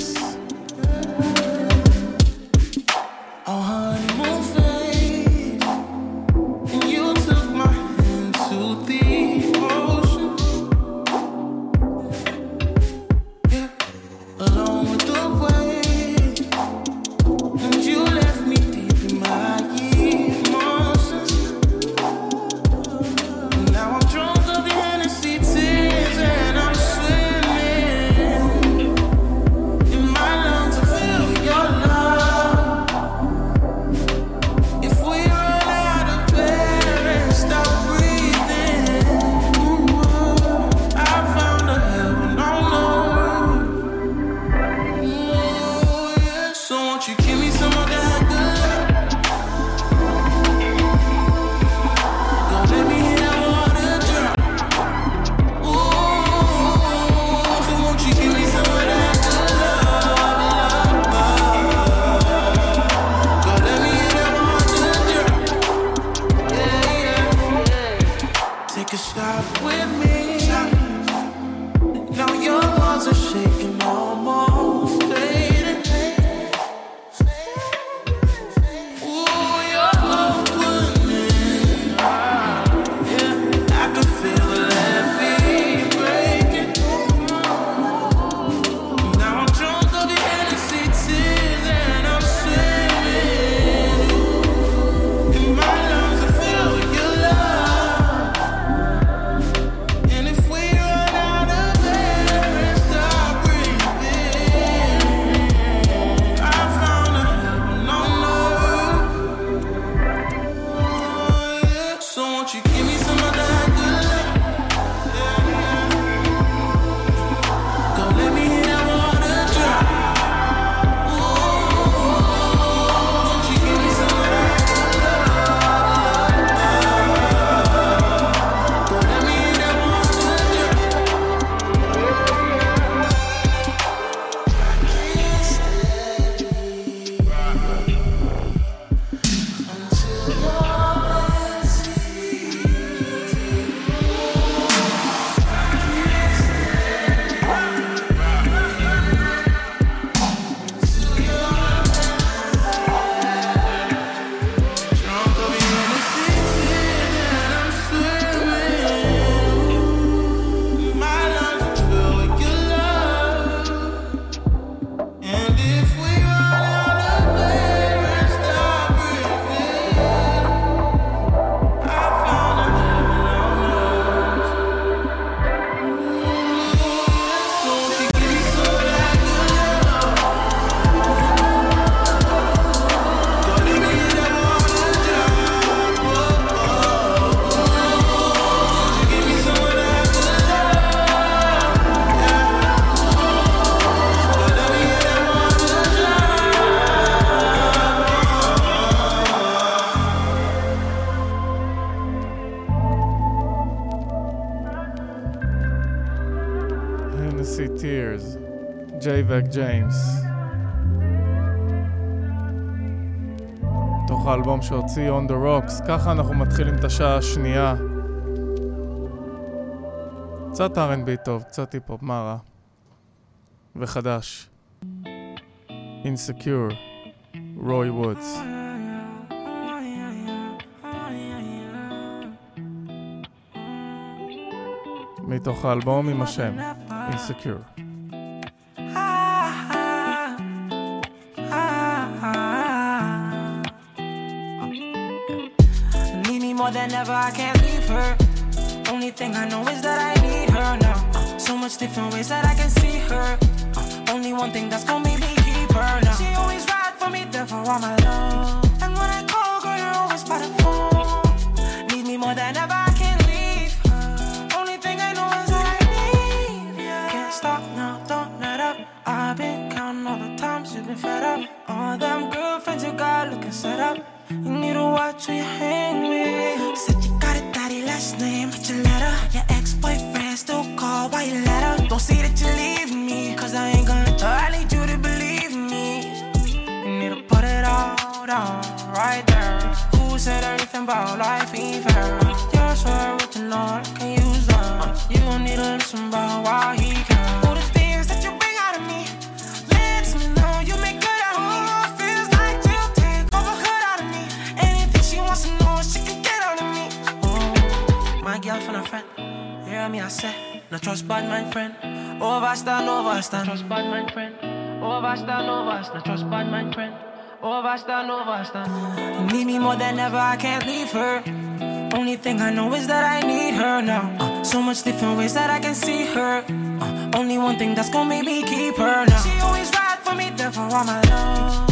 האלבום שהוציא On The Rocks. ככה אנחנו מתחילים את השעה השנייה. קצת R&B טוב, קצת היפ-הופ, מה רע? וחדש. Insecure, רוי וודס. מתוך האלבום עם השם, Insecure. More than ever, I can't leave her. Only thing I know is that I need her now. So much different ways that I can see her. Only one thing that's gonna make me keep her now. She always ride for me, there for all my love. Overstand, overstand. You need me more than ever, I can't leave her. Only thing I know is that I need her now. Uh, so much different ways that I can see her. Uh, only one thing that's gonna make me keep her now. She always ride for me, there for all my love.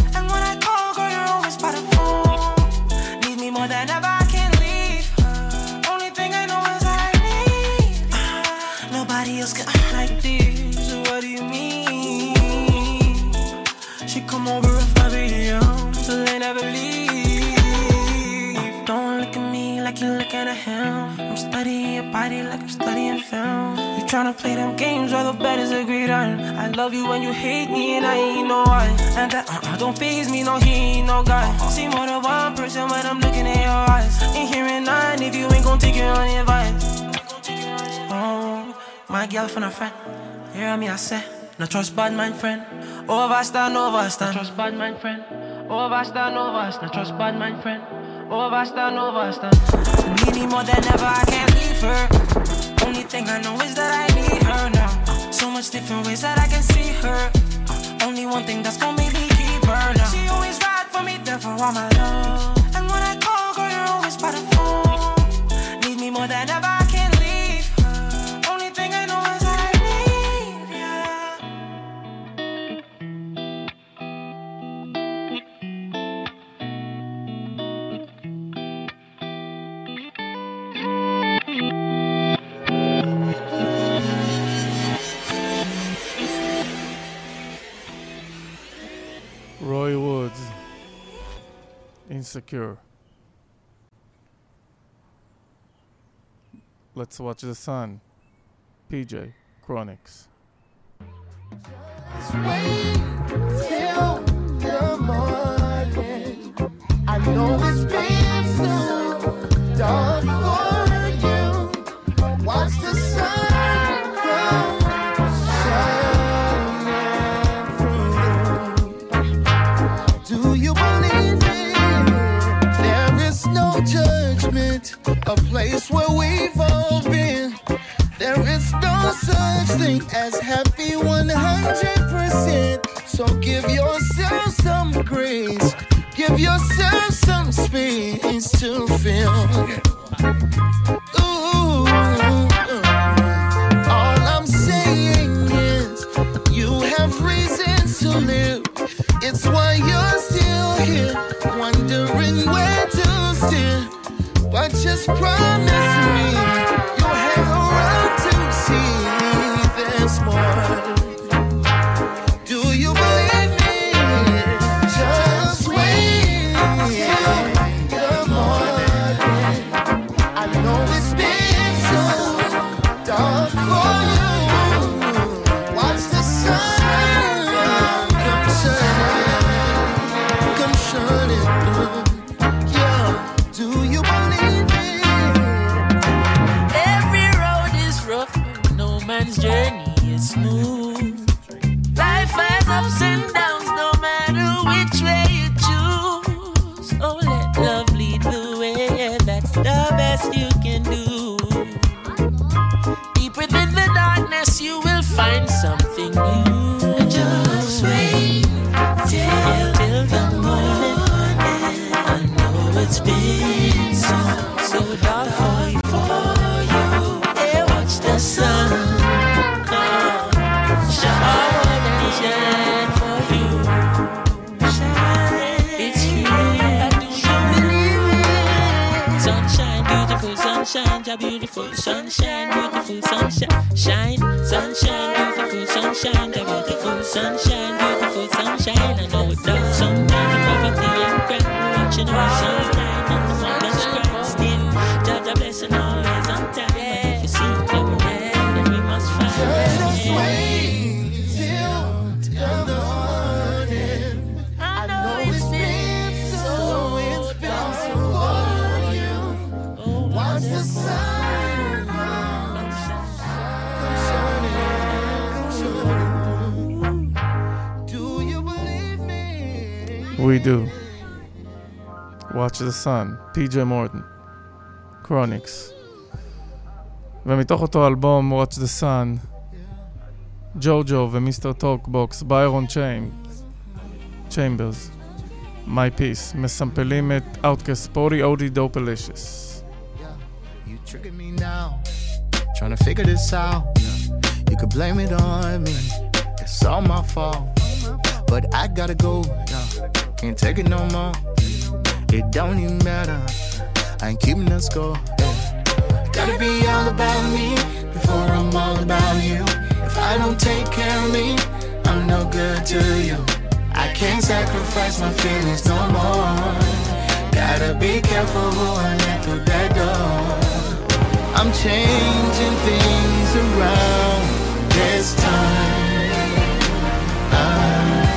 Tryna play them games where the bet is agreed on. I love you when you hate me and I ain't know why. And that uh, don't phase me, no, he ain't no guy. See more than one person when I'm looking in your eyes. Ain't hearing none if you ain't gon' take your own advice. Oh, my girlfriend a friend. Hear me, I say. No trust bad man friend. Overstand, overstand. No trust bad man friend. Overstand, overstand. No trust bad man friend. Overstand, overstand. Need me more than ever, I can't leave her. Thing I know is that I need her now. So much different ways that I can see her. Only one thing that's gonna make me keep her now. She always ride for me, there for all my love. And when I call, girl, you're always by the phone. Need me more than ever, Insecure. Let's watch the sun. PJ, Chronixx. I know it's been so dark place where we've all been. There is no such thing as happy 100%. So give yourself some grace. Give yourself some space to feel. the Sun, PJ Morton, Chronixx. ומתוך אותו אלבום, Watch the Sun, ג'ורג'ו ומיסטר טוקבוקס, ביירון צ'יימברס, מי פיס, מסמפלים את אאוטקאסט ספורטי אודי דופלישס. Tricking me now, trying to figure this out. You could blame it on me, it's all my fault. But I gotta go, can't take it no more. It don't even matter, I ain't keeping the score. yeah. Gotta be all about me before I'm all about you. If I don't take care of me, I'm no good to you. I can't sacrifice my feelings no more. Gotta be careful who I let through that door. I'm changing things around this time. I-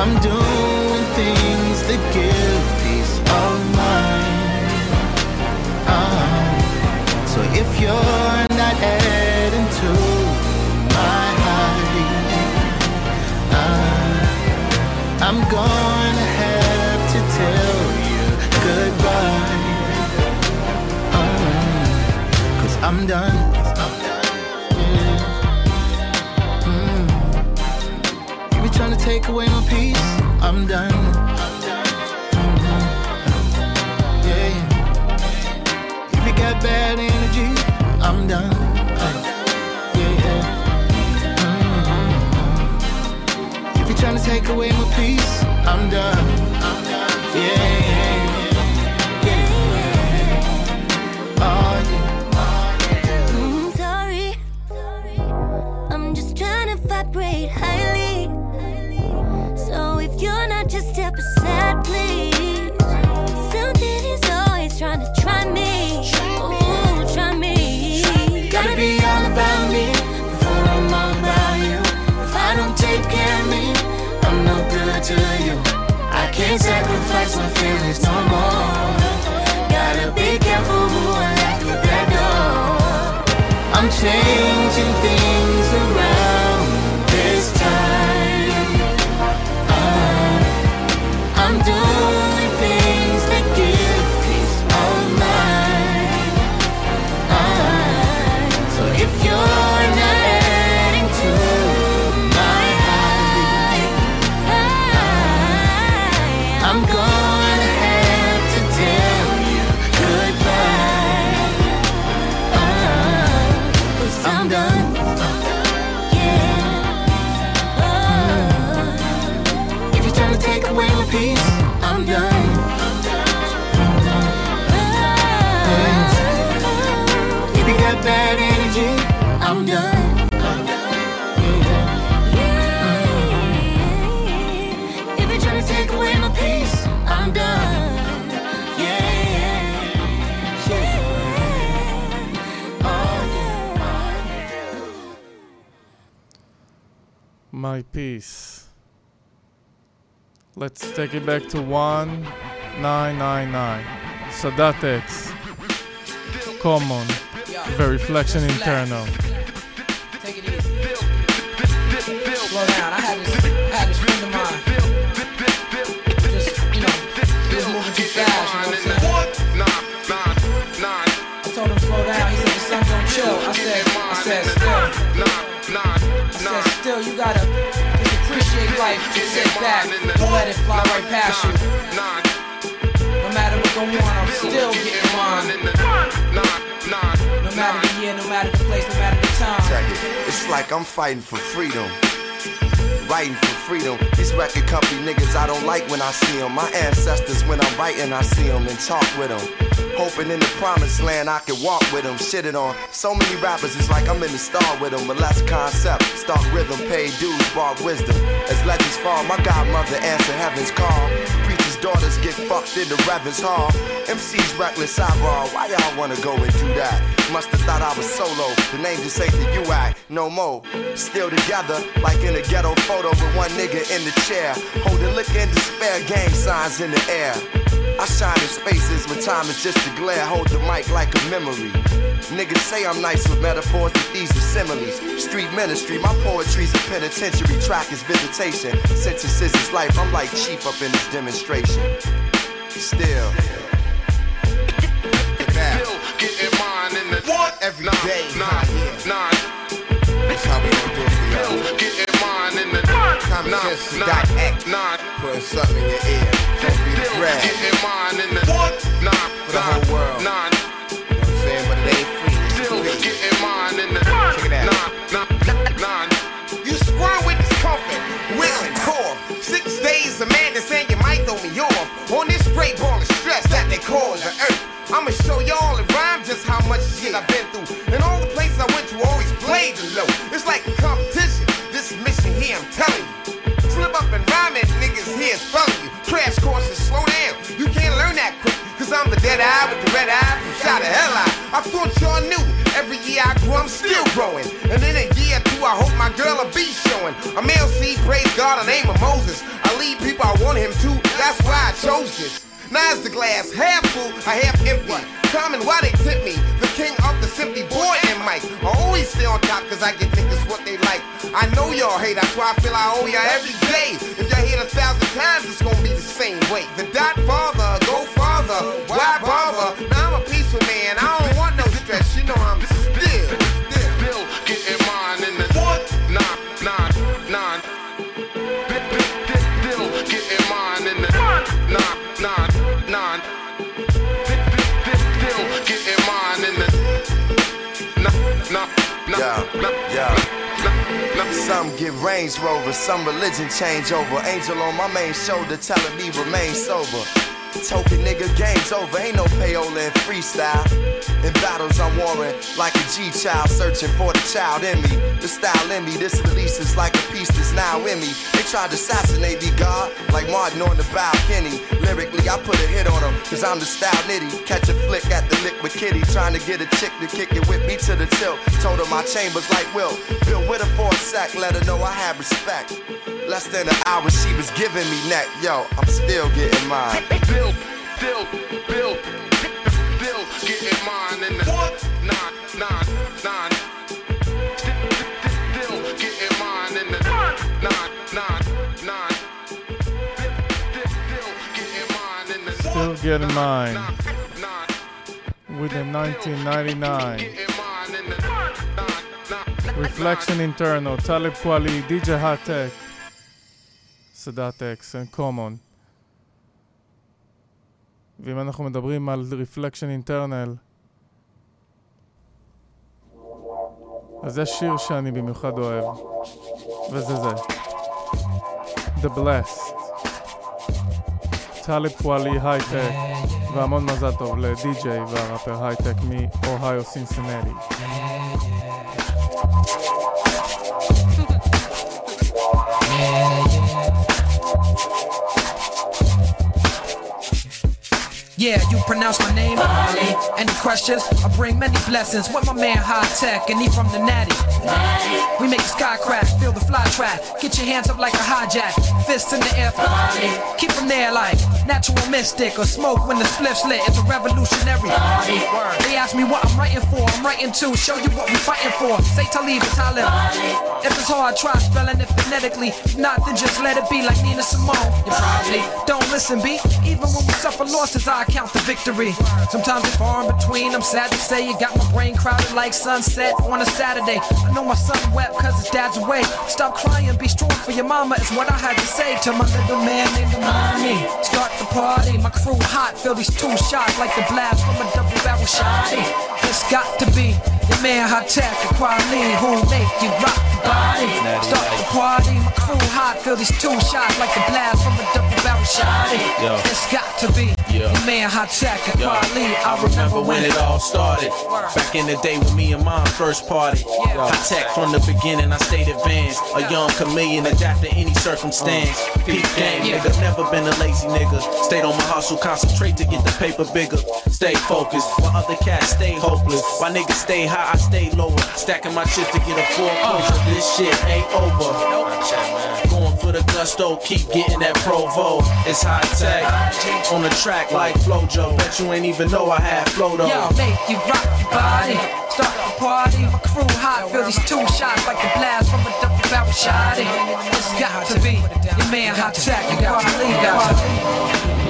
I'm doing if you're not adding to my height, uh, I'm gonna have to tell you goodbye. Uh, Cause I'm done. Mm. You be trying to take away my peace. I'm done. Take away my peace, I'm done. Yeah, yeah, yeah. Can't sacrifice my My Peace. Let's take it back to 1999. Sadat X. Common. The Reflection Eternal. Take it easy. Slow down. I had this, I had this friend of mine. Just, you know, he was moving too fast. You know what I'm saying? I told him slow down. He said the sun don't chill. I said, I said still. I said still. You gotta just appreciate life. Just sit back. Don't let it fly right past you. No matter what go on, I'm still getting mine. No matter the year, no matter the place, no matter the time. It's like I'm fighting for freedom. Writing for freedom. These record company niggas I don't like when I see them. My ancestors, when I'm writing, I see them and talk with them. Hoping in the promised land I can walk with them. Shitted on. So many rappers, it's like I'm in the star with them. But less concept. Start rhythm, pay dues, bar wisdom. As legends fall, my godmother answer heaven's call. Daughters get fucked in the Reverend's hall. MC's reckless eyeball. Why y'all wanna go and do that? Must have thought I was solo. The name just ain't the UI, no more. Still together, like in a ghetto photo with one nigga in the chair. Holding liquor and despair gang signs in the air. I shine in spaces when time is just a glare. Hold the mic like a memory. Niggas say I'm nice with metaphors, but these are similes. Street ministry, my poetry's a penitentiary. Track is visitation. Sentences is life. I'm like chief up in this demonstration. Still. Still getting mine in the what? Every day. Nine, nine. That's how we gon' do it for y'all. Still getting mine in the Common sense dot X. Putting something in your ear. Don't be the bread. Getting mine in the what? Nine, For the whole world. nine. You know what I'm saying? But it ain't free. It's Still free. getting mine in the Check it out. nine, nine. You squirm with discomfort, willing cough. Six days a man that's saying you might throw me off. On this great ball of stress that they call the earth. Felling you. Crash courses, slow down. You can't learn that quick. Cause I'm the dead eye with the red eye shot of hell eye. I thought y'all knew. Every year I grow, I'm still growing. And in a year or two, I hope my girl will be showing. I'm LC, praise God, the name of Moses. I lead people I want him to. That's why I chose this. Is the glass half full, I half empty. Common, why they tip me? The king of the simply boy and Mike. I always stay on top cause I get niggas what they like. I know y'all hate, that's why I feel I owe y'all every day. If y'all hate a thousand times, it's gonna be the same way. The dot father, go farther, why bother? Now I'm a peaceful man, I don't want no stress, you know I'm Yeah. Some get Range Rover, some religion change over. Angel on my main shoulder telling me remain sober. Token nigga, game's over. Ain't no payola in freestyle. In battles, I'm warring like a G child, searching for the child in me. The style in me, this release is like a piece that's now in me. They tried to assassinate me, God, like Martin on the balcony. Lyrically, I put a hit on them, cause I'm the style nitty. Catch a flick at the with Kitty, trying to get a chick to kick it with me to the tilt. Told her my chambers like Will. Bill with her for a sec, let her know I have respect. Less than an hour, she was giving me neck. Yo, I'm still getting mine. Still, still, build, still getting mine in the what? nine, nine, nine. Still getting mine in the nine, nine, nine. Still getting mine with the 1999 Reflection Eternal, Talib Kweli, DJ Hi-Tek, Sadat X, and Common. ואם אנחנו מדברים על Reflection Internal, אז יש שיר שאני במיוחד אוהב, וזה זה. The Blessed. טאלב פואלי הייטק, והמון מזל טוב לדי-ג'יי והראפר הייטק מאוהיו סינסינלי. Yeah, you pronounce my name. Any questions? I bring many blessings. With my man Hi-Tek, and he from the Natty. We make the sky crack, feel the fly track. Get your hands up like a hijack, fists in the air. Keep them there like natural mystic or smoke when the spliff's lit. It's a revolutionary. Word. They ask ask me what I'm writing for, I'm writing to show you what we fighting for. Say Talib and Talib. If it's hard, try spelling it phonetically. If not, then just let it be like Nina Simone. You probably don't listen, B. Even when we suffer losses, I count the victory. Sometimes it's far in between. I'm sad to say you got my brain crowded like sunset on a Saturday. I know my son wept cause his dad's away. Stop crying, be strong for your mama is what I had to say to my little man named Mommy. Start the party, my crew hot, feel these two shots like the blast from a double barrel shot. It's got to be your man Hi-Tek and Kweli who make you rock the body. Start the party, my crew hot, feel these two shots like the blast from a double barrel shot. It's got to be Yo. your man Hi-Tek and Yo, Kweli. I remember when it all started. Back in the day when me and mom first party. High tech from the beginning, I stayed advanced. A young chameleon, adapt to any circumstance. Uh, Peak game, nigga, never been a lazy nigga. Stayed on my hustle, concentrate to get the paper bigger. Stay focused, while other cats stay hopeless. My niggas stay high, I stay lower. Stacking my chips to get a foreclosure. Uh. This shit ain't over. For the gusto, keep getting that provo. It's high tech. On the track like Flojo. Bet you ain't even know I had flow though. Yo, make you rock your body. Start the party, my crew hot. Feel these two shots like a blast from a double barrel shotty. It's got to be your man hot tech Kweli. Got to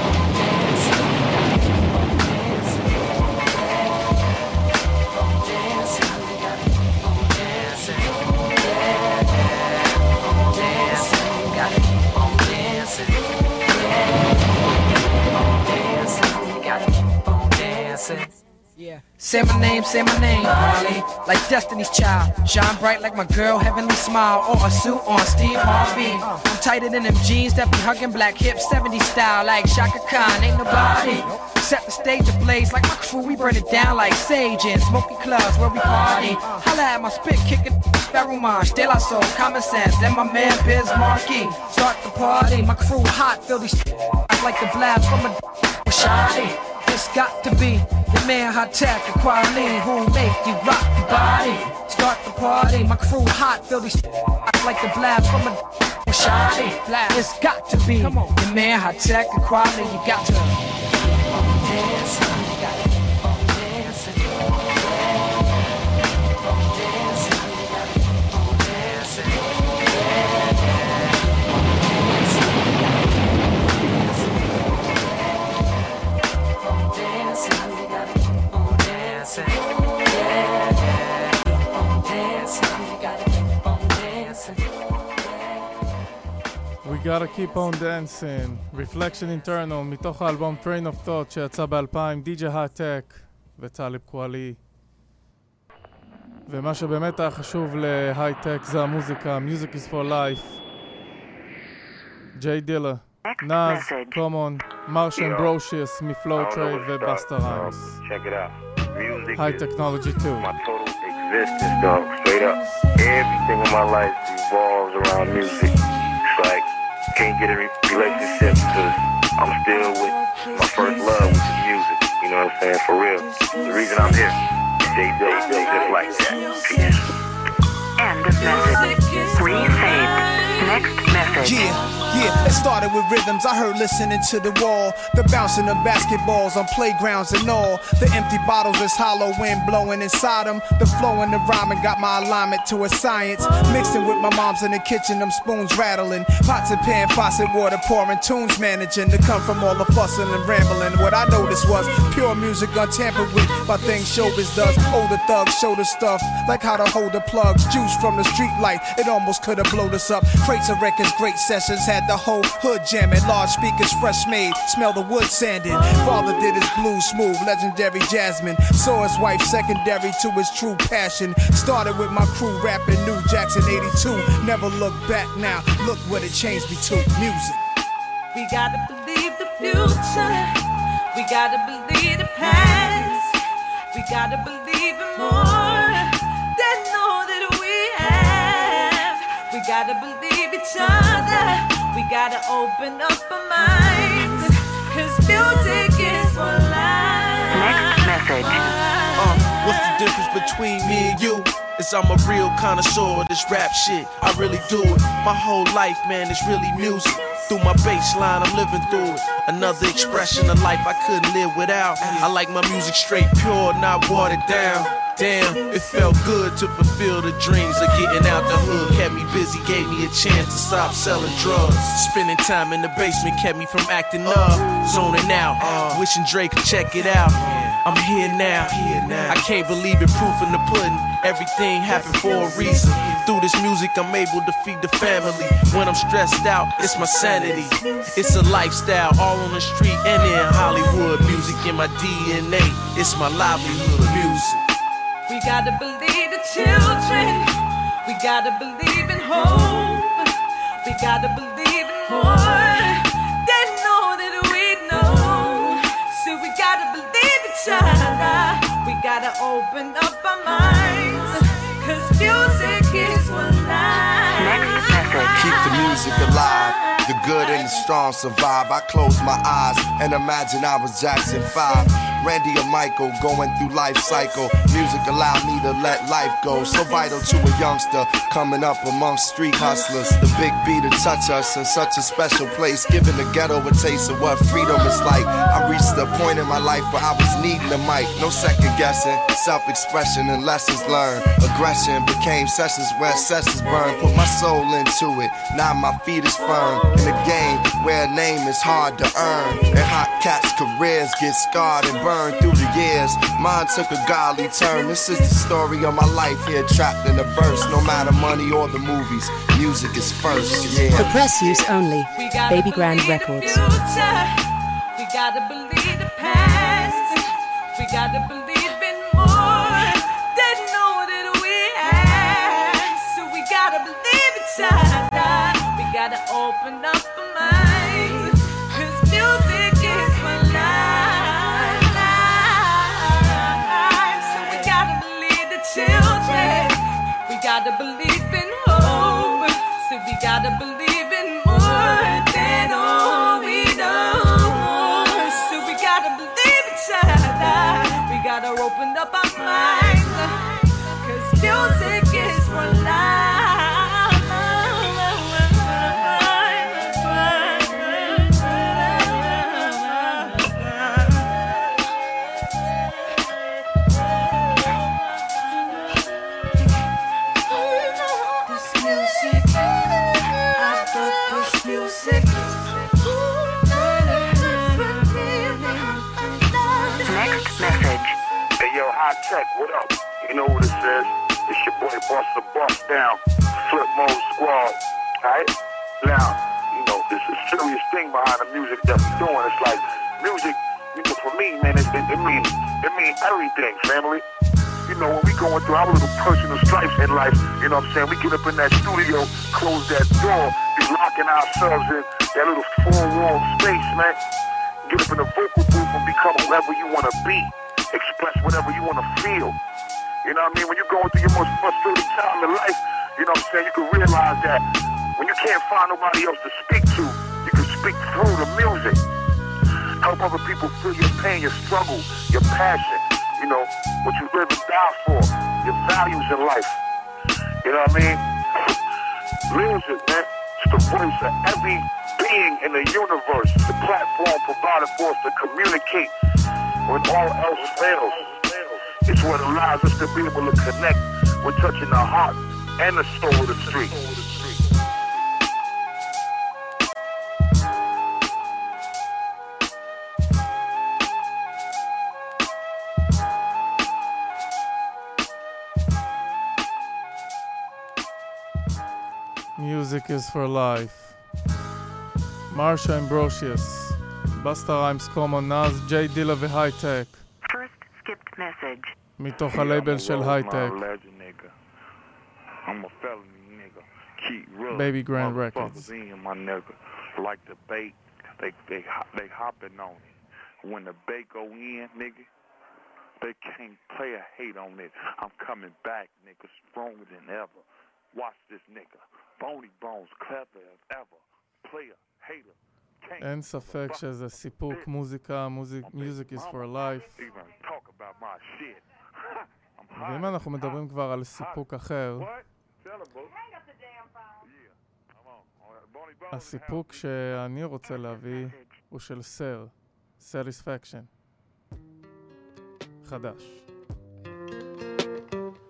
Yeah. Say my name, say my name, Harley. Like Destiny's Child. Shine bright like my girl, heavenly smile. Or a suit on Steve Harvey. I'm tighter than them jeans that be hugging black hips, 70 style. Like Chaka Khan, ain't nobody. Set the stage ablaze like my crew, we burn it down like sage in smoky clubs where we party. Holla at my spit kicking. Barumon, still I soul, common sense, and my man Biz Markie. Start the party, my crew hot, feel these (laughs) like the blast from a (laughs) shotty. It's got to be the man hot tech and Kweli who make you rock your body. Start the party, my crew hot, feel these like the blast from a shotty. It's got to be Come the man Hi-Tek and quality. You got to dance, gotta keep on dancing, Reflection Internal, מתוך האלבום Train of Thought שיצא ב-2000, DJ הייטק וטאליב קואלי. ומה שבאמת היה חשוב להייטק זה המוזיקה, Music is for Life. ג'יי דילה, נאז, קומון, מרשן ברושיוס מפלואו טרייד ובאסטה טכנולוגי 2. my total existence, dog. Straight up. Everything in my life revolves around music. It's can't get a relationship because I'm still with my first love, which is music. You know what I'm saying? For real. The reason I'm here. Day, day, day, just like that. Peace. End of message. Resaved. Next message. Yeah, yeah, it started with rhythms I heard listening to the wall. The bouncing of basketballs on playgrounds and all. The empty bottles as hollow wind blowing inside them. The flow and the rhyming got my alignment to a science. Mixing with my mom's in the kitchen, them spoons rattling. Pots and pan, faucet water pouring, tunes managing to come from all the fussing and rambling. What I noticed was pure music untampered with by things showbiz does. Older thugs show the stuff, like how to hold the plugs. Juice from the street light, it almost could have blown us up. Crates of records, great sessions, had the whole hood jamming. Large speakers, fresh made, smell the wood sanding. Father did his blues smooth, legendary Jasmine. Saw his wife secondary to his true passion. Started with my crew rapping New Jackson 82. Never look back now, look what it changed me to music. We gotta believe the future. We gotta believe the past. We gotta believe in more than all that we have. We gotta believe each other. We gotta open up our minds. Cause music is for life. Next message. Uh, what's the difference between me and you? Is I'm a real connoisseur of this rap shit. I really do it. My whole life, man, is really music. through my baseline, I'm living through it. Another expression of life I couldn't live without. I like my music straight pure, not watered down. Damn, it felt good to fulfill the dreams of getting out the hood. Kept me busy, gave me a chance to stop selling drugs. Spending time in the basement kept me from acting up, zoning out. Uh. Wishing Drake could check it out. I'm here now. I can't believe it, proof in the pudding. Everything happened for a reason. Through this music, I'm able to feed the family. When I'm stressed out, it's my sanity. It's a lifestyle, all on the street and in Hollywood. Music in my DNA, it's my livelihood. Music. We gotta believe the children. We gotta believe in hope. We gotta believe in more. They know that we know. So we gotta believe each other. We gotta open up our minds. Cause music music alive. The good and the strong survive. I close my eyes and imagine I was Jackson 5. Randy or Michael going through life cycle. Music allowed me to let life go. So vital to a youngster coming up amongst street hustlers. The big B to touch us in such a special place. Giving the ghetto a taste of what freedom is like. I reached a point in my life where I was needing a mic. No second guessing. Self expression and lessons learned. Aggression became sessions where sessions burn. Put my soul into it. Now my feet is firm. In a game where a name is hard to earn. And hot cats' careers get scarred and burned through the years. Mine took a godly turn. This is the story of my life here, trapped in a verse. No matter money or the movies, music is first. Yeah. For press use only. We gotta Baby Grand believe the Records. We gotta believe the past. We gotta believe in more. They know that we have. So we gotta believe each other. We gotta open up our minds. Cause music is my life. So we gotta believe the children. We gotta believe in hope. So we gotta believe in more than all we know. So we gotta believe each other. We gotta open up our minds. Your boy Busta Bust down, Flip Mode Squad. Alright? Now, you know, there's a serious thing behind the music that we're doing. It's like music, you know, for me, man, it, it, it means it means everything, family. You know, when we going through our little personal stripes in life, you know what I'm saying? We get up in that studio, close that door, be locking ourselves in that little four wall space, man. Get up in the vocal booth and become whoever you want to be. Express whatever you want to feel. You know what I mean? When you're going through your most frustrating time in life, you know what I'm saying? You can realize that when you can't find nobody else to speak to, you can speak through the music. Help other people feel your pain, your struggle, your passion. You know, what you live and die for, your values in life. You know what I mean? Music, man. It's the voice of every being in the universe. The platform provided for us to communicate when all else fails. It's what allows us to be able to connect with touching the heart and the soul of the street. Music is for life. Marsha Ambrosius, Busta Rhymes, Common Nas, J Dilla, the Hi-Tek. message. מתוך הלייבל של הייטק, I'm a felony nigga. Keep real Baby Grand motherfuckers Records. in my nigga. Like the bait, they they ho- they hopping on it. When the bait go in, nigga, they can't play a hate on it. I'm coming back, nigga, stronger than ever. Watch this nigga. Bony bones, clever as ever. Player, hater. אין ספק שזה סיפוק, מוזיקה, מוזיק, is for life. (laughs) ואם אנחנו מדברים כבר על סיפוק אחר, הסיפוק שאני רוצה להביא הוא של סר, סטיספקשן. חדש.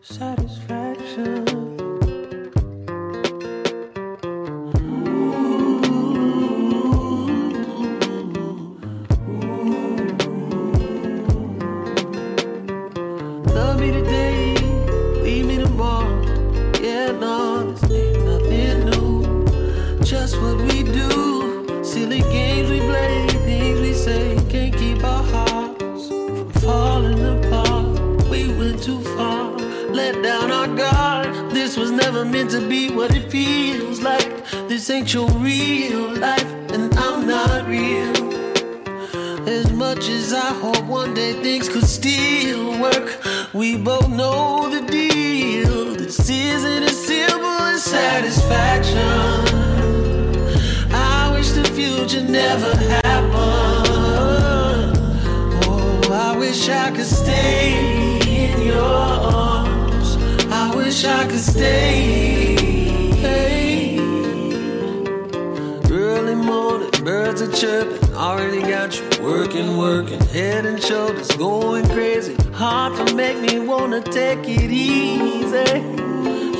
Satisfaction. Meant to be what it feels like. This ain't your real life, and I'm not real. As much as I hope one day things could still work, we both know the deal. This isn't as simple as satisfaction. I wish the future never happened. Oh, I wish I could stay in your arms. I wish I could stay. Early morning, birds are chirping. Already got you working, working. Head and shoulders going crazy. Heart to make me wanna take it easy.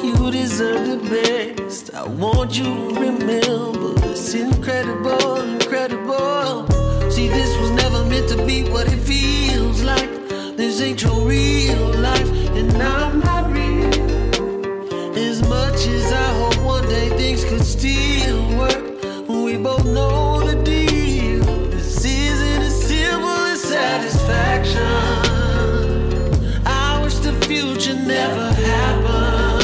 You deserve the best. I want you to remember it's incredible, incredible. See, this was never meant to be what it feels like. This ain't your real life, and I'm not things could still work, we both know the deal. This isn't as simple as satisfaction. I wish the future never happened.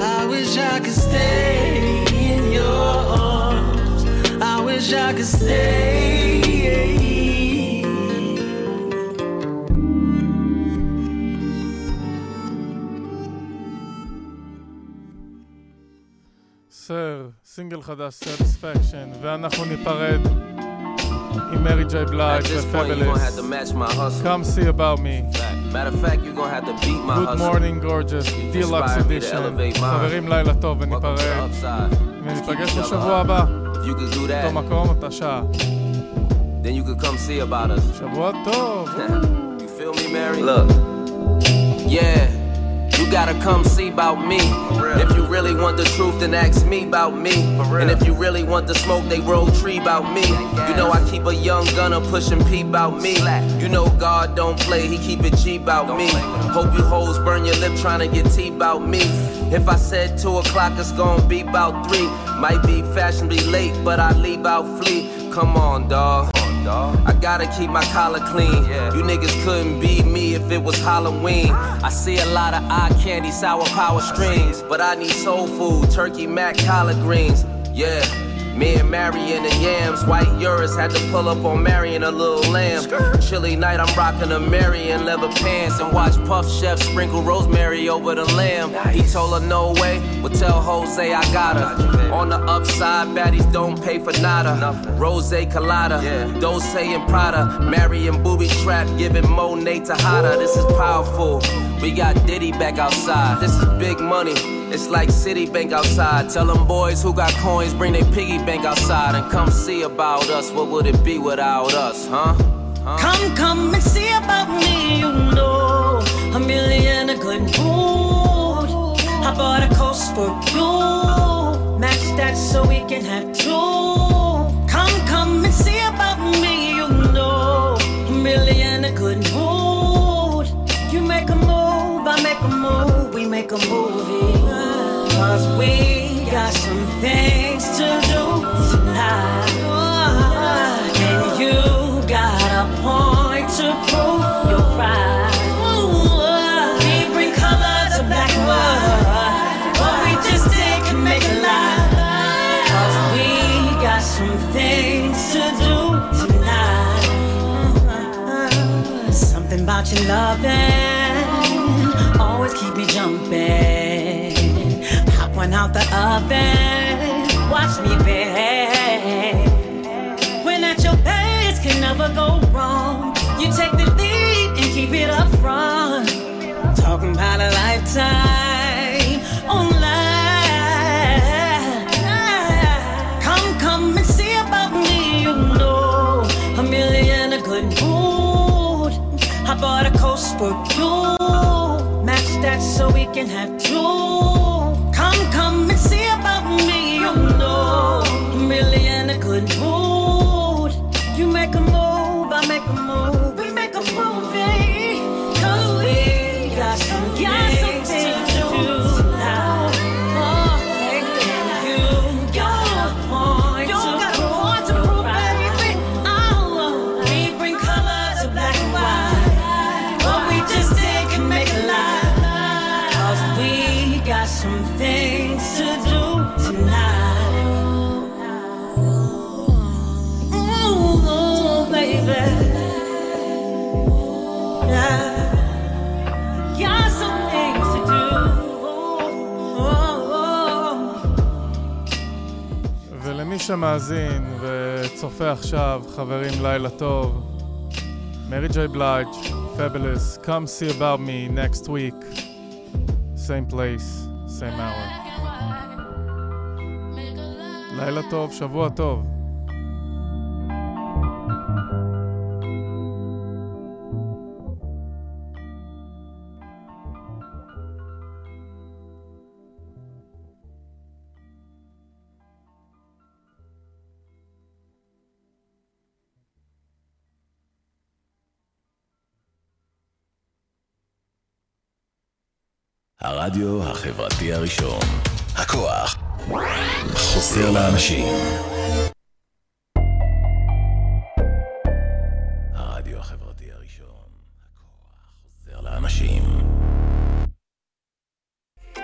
I wish I could stay in your arms. I wish I could stay. סינגל חדש, Satisfaction, ואנחנו ניפרד עם מרי ג'יי בלייב At this point, you're gonna have to ופבלס. match my hustle. Come see about me. Matter of fact, you're gonna have to beat my Good hustle. morning, gorgeous, Deluxe inspired me to Edition. elevate mine. חברים, לילה טוב, Welcome to the וניפרד. upside. וניפגש Keep each other בשבוע up. הבא. If you could do that, אותו מקום, אותה שעה. then you could come see about us. שבוע (laughs) טוב. you feel me, Mary? Look. Yeah. You gotta come see about me. If you really want the truth, then ask me about me. And if you really want the smoke, they roll tree about me. You know I keep a young gunner pushing P about me. You know God don't play, he keep it G about me. Hope you hoes burn your lip trying to get tea about me. If I said two o'clock, it's gonna be about three. Might be fashionably late, but I leave out fleet. Come on, dawg. I gotta keep my collar clean. Yeah. You niggas couldn't beat me if it was Halloween. I see a lot of eye candy, sour power strings. But I need soul food, turkey, mac, collard greens. Yeah. Me and Marion and Yams, white Urus had to pull up on Marion a little lamb. Chilly night, I'm rocking a Marion leather pants and watch Puff Chef sprinkle rosemary over the lamb. He told her no way, well tell Jose I got her. On the upside, baddies don't pay for nada. Rose colada, Dose and Prada, Marion booby trap, giving Monet to Hada. This is powerful. We got Diddy back outside. This is big money. It's like Citibank outside. Tell them boys who got coins, bring their piggy bank outside and come see about us. What would it be without us, huh? Huh? Come, come and see about me, you know. A million a good mood. I bought a coast for you. Match that so we can have two. Come, come and see about me, you know. A million a good mood. You make a move, I make a move, we make a movie. We got some things to do tonight. And you got a point to prove your pride. We bring white, but we just and make a we got some things to do tonight. Something about your loving always keep me jumping going out the oven. Watch me bake. When at your best can never go wrong. You take the lead and keep it up front. Talking about a lifetime oh, online. Come, come and see about me. You know, a million a good mood. I bought a coast for you. Match that so we can have two. I'm coming. שמאזין וצופה עכשיו, חברים, לילה טוב. מרי ג'יי בלייג', פבלס, come see about me next week. same place, same hour. לילה טוב, שבוע טוב. הרדיו החברתי הראשון. הכוח חוזר לאנשים.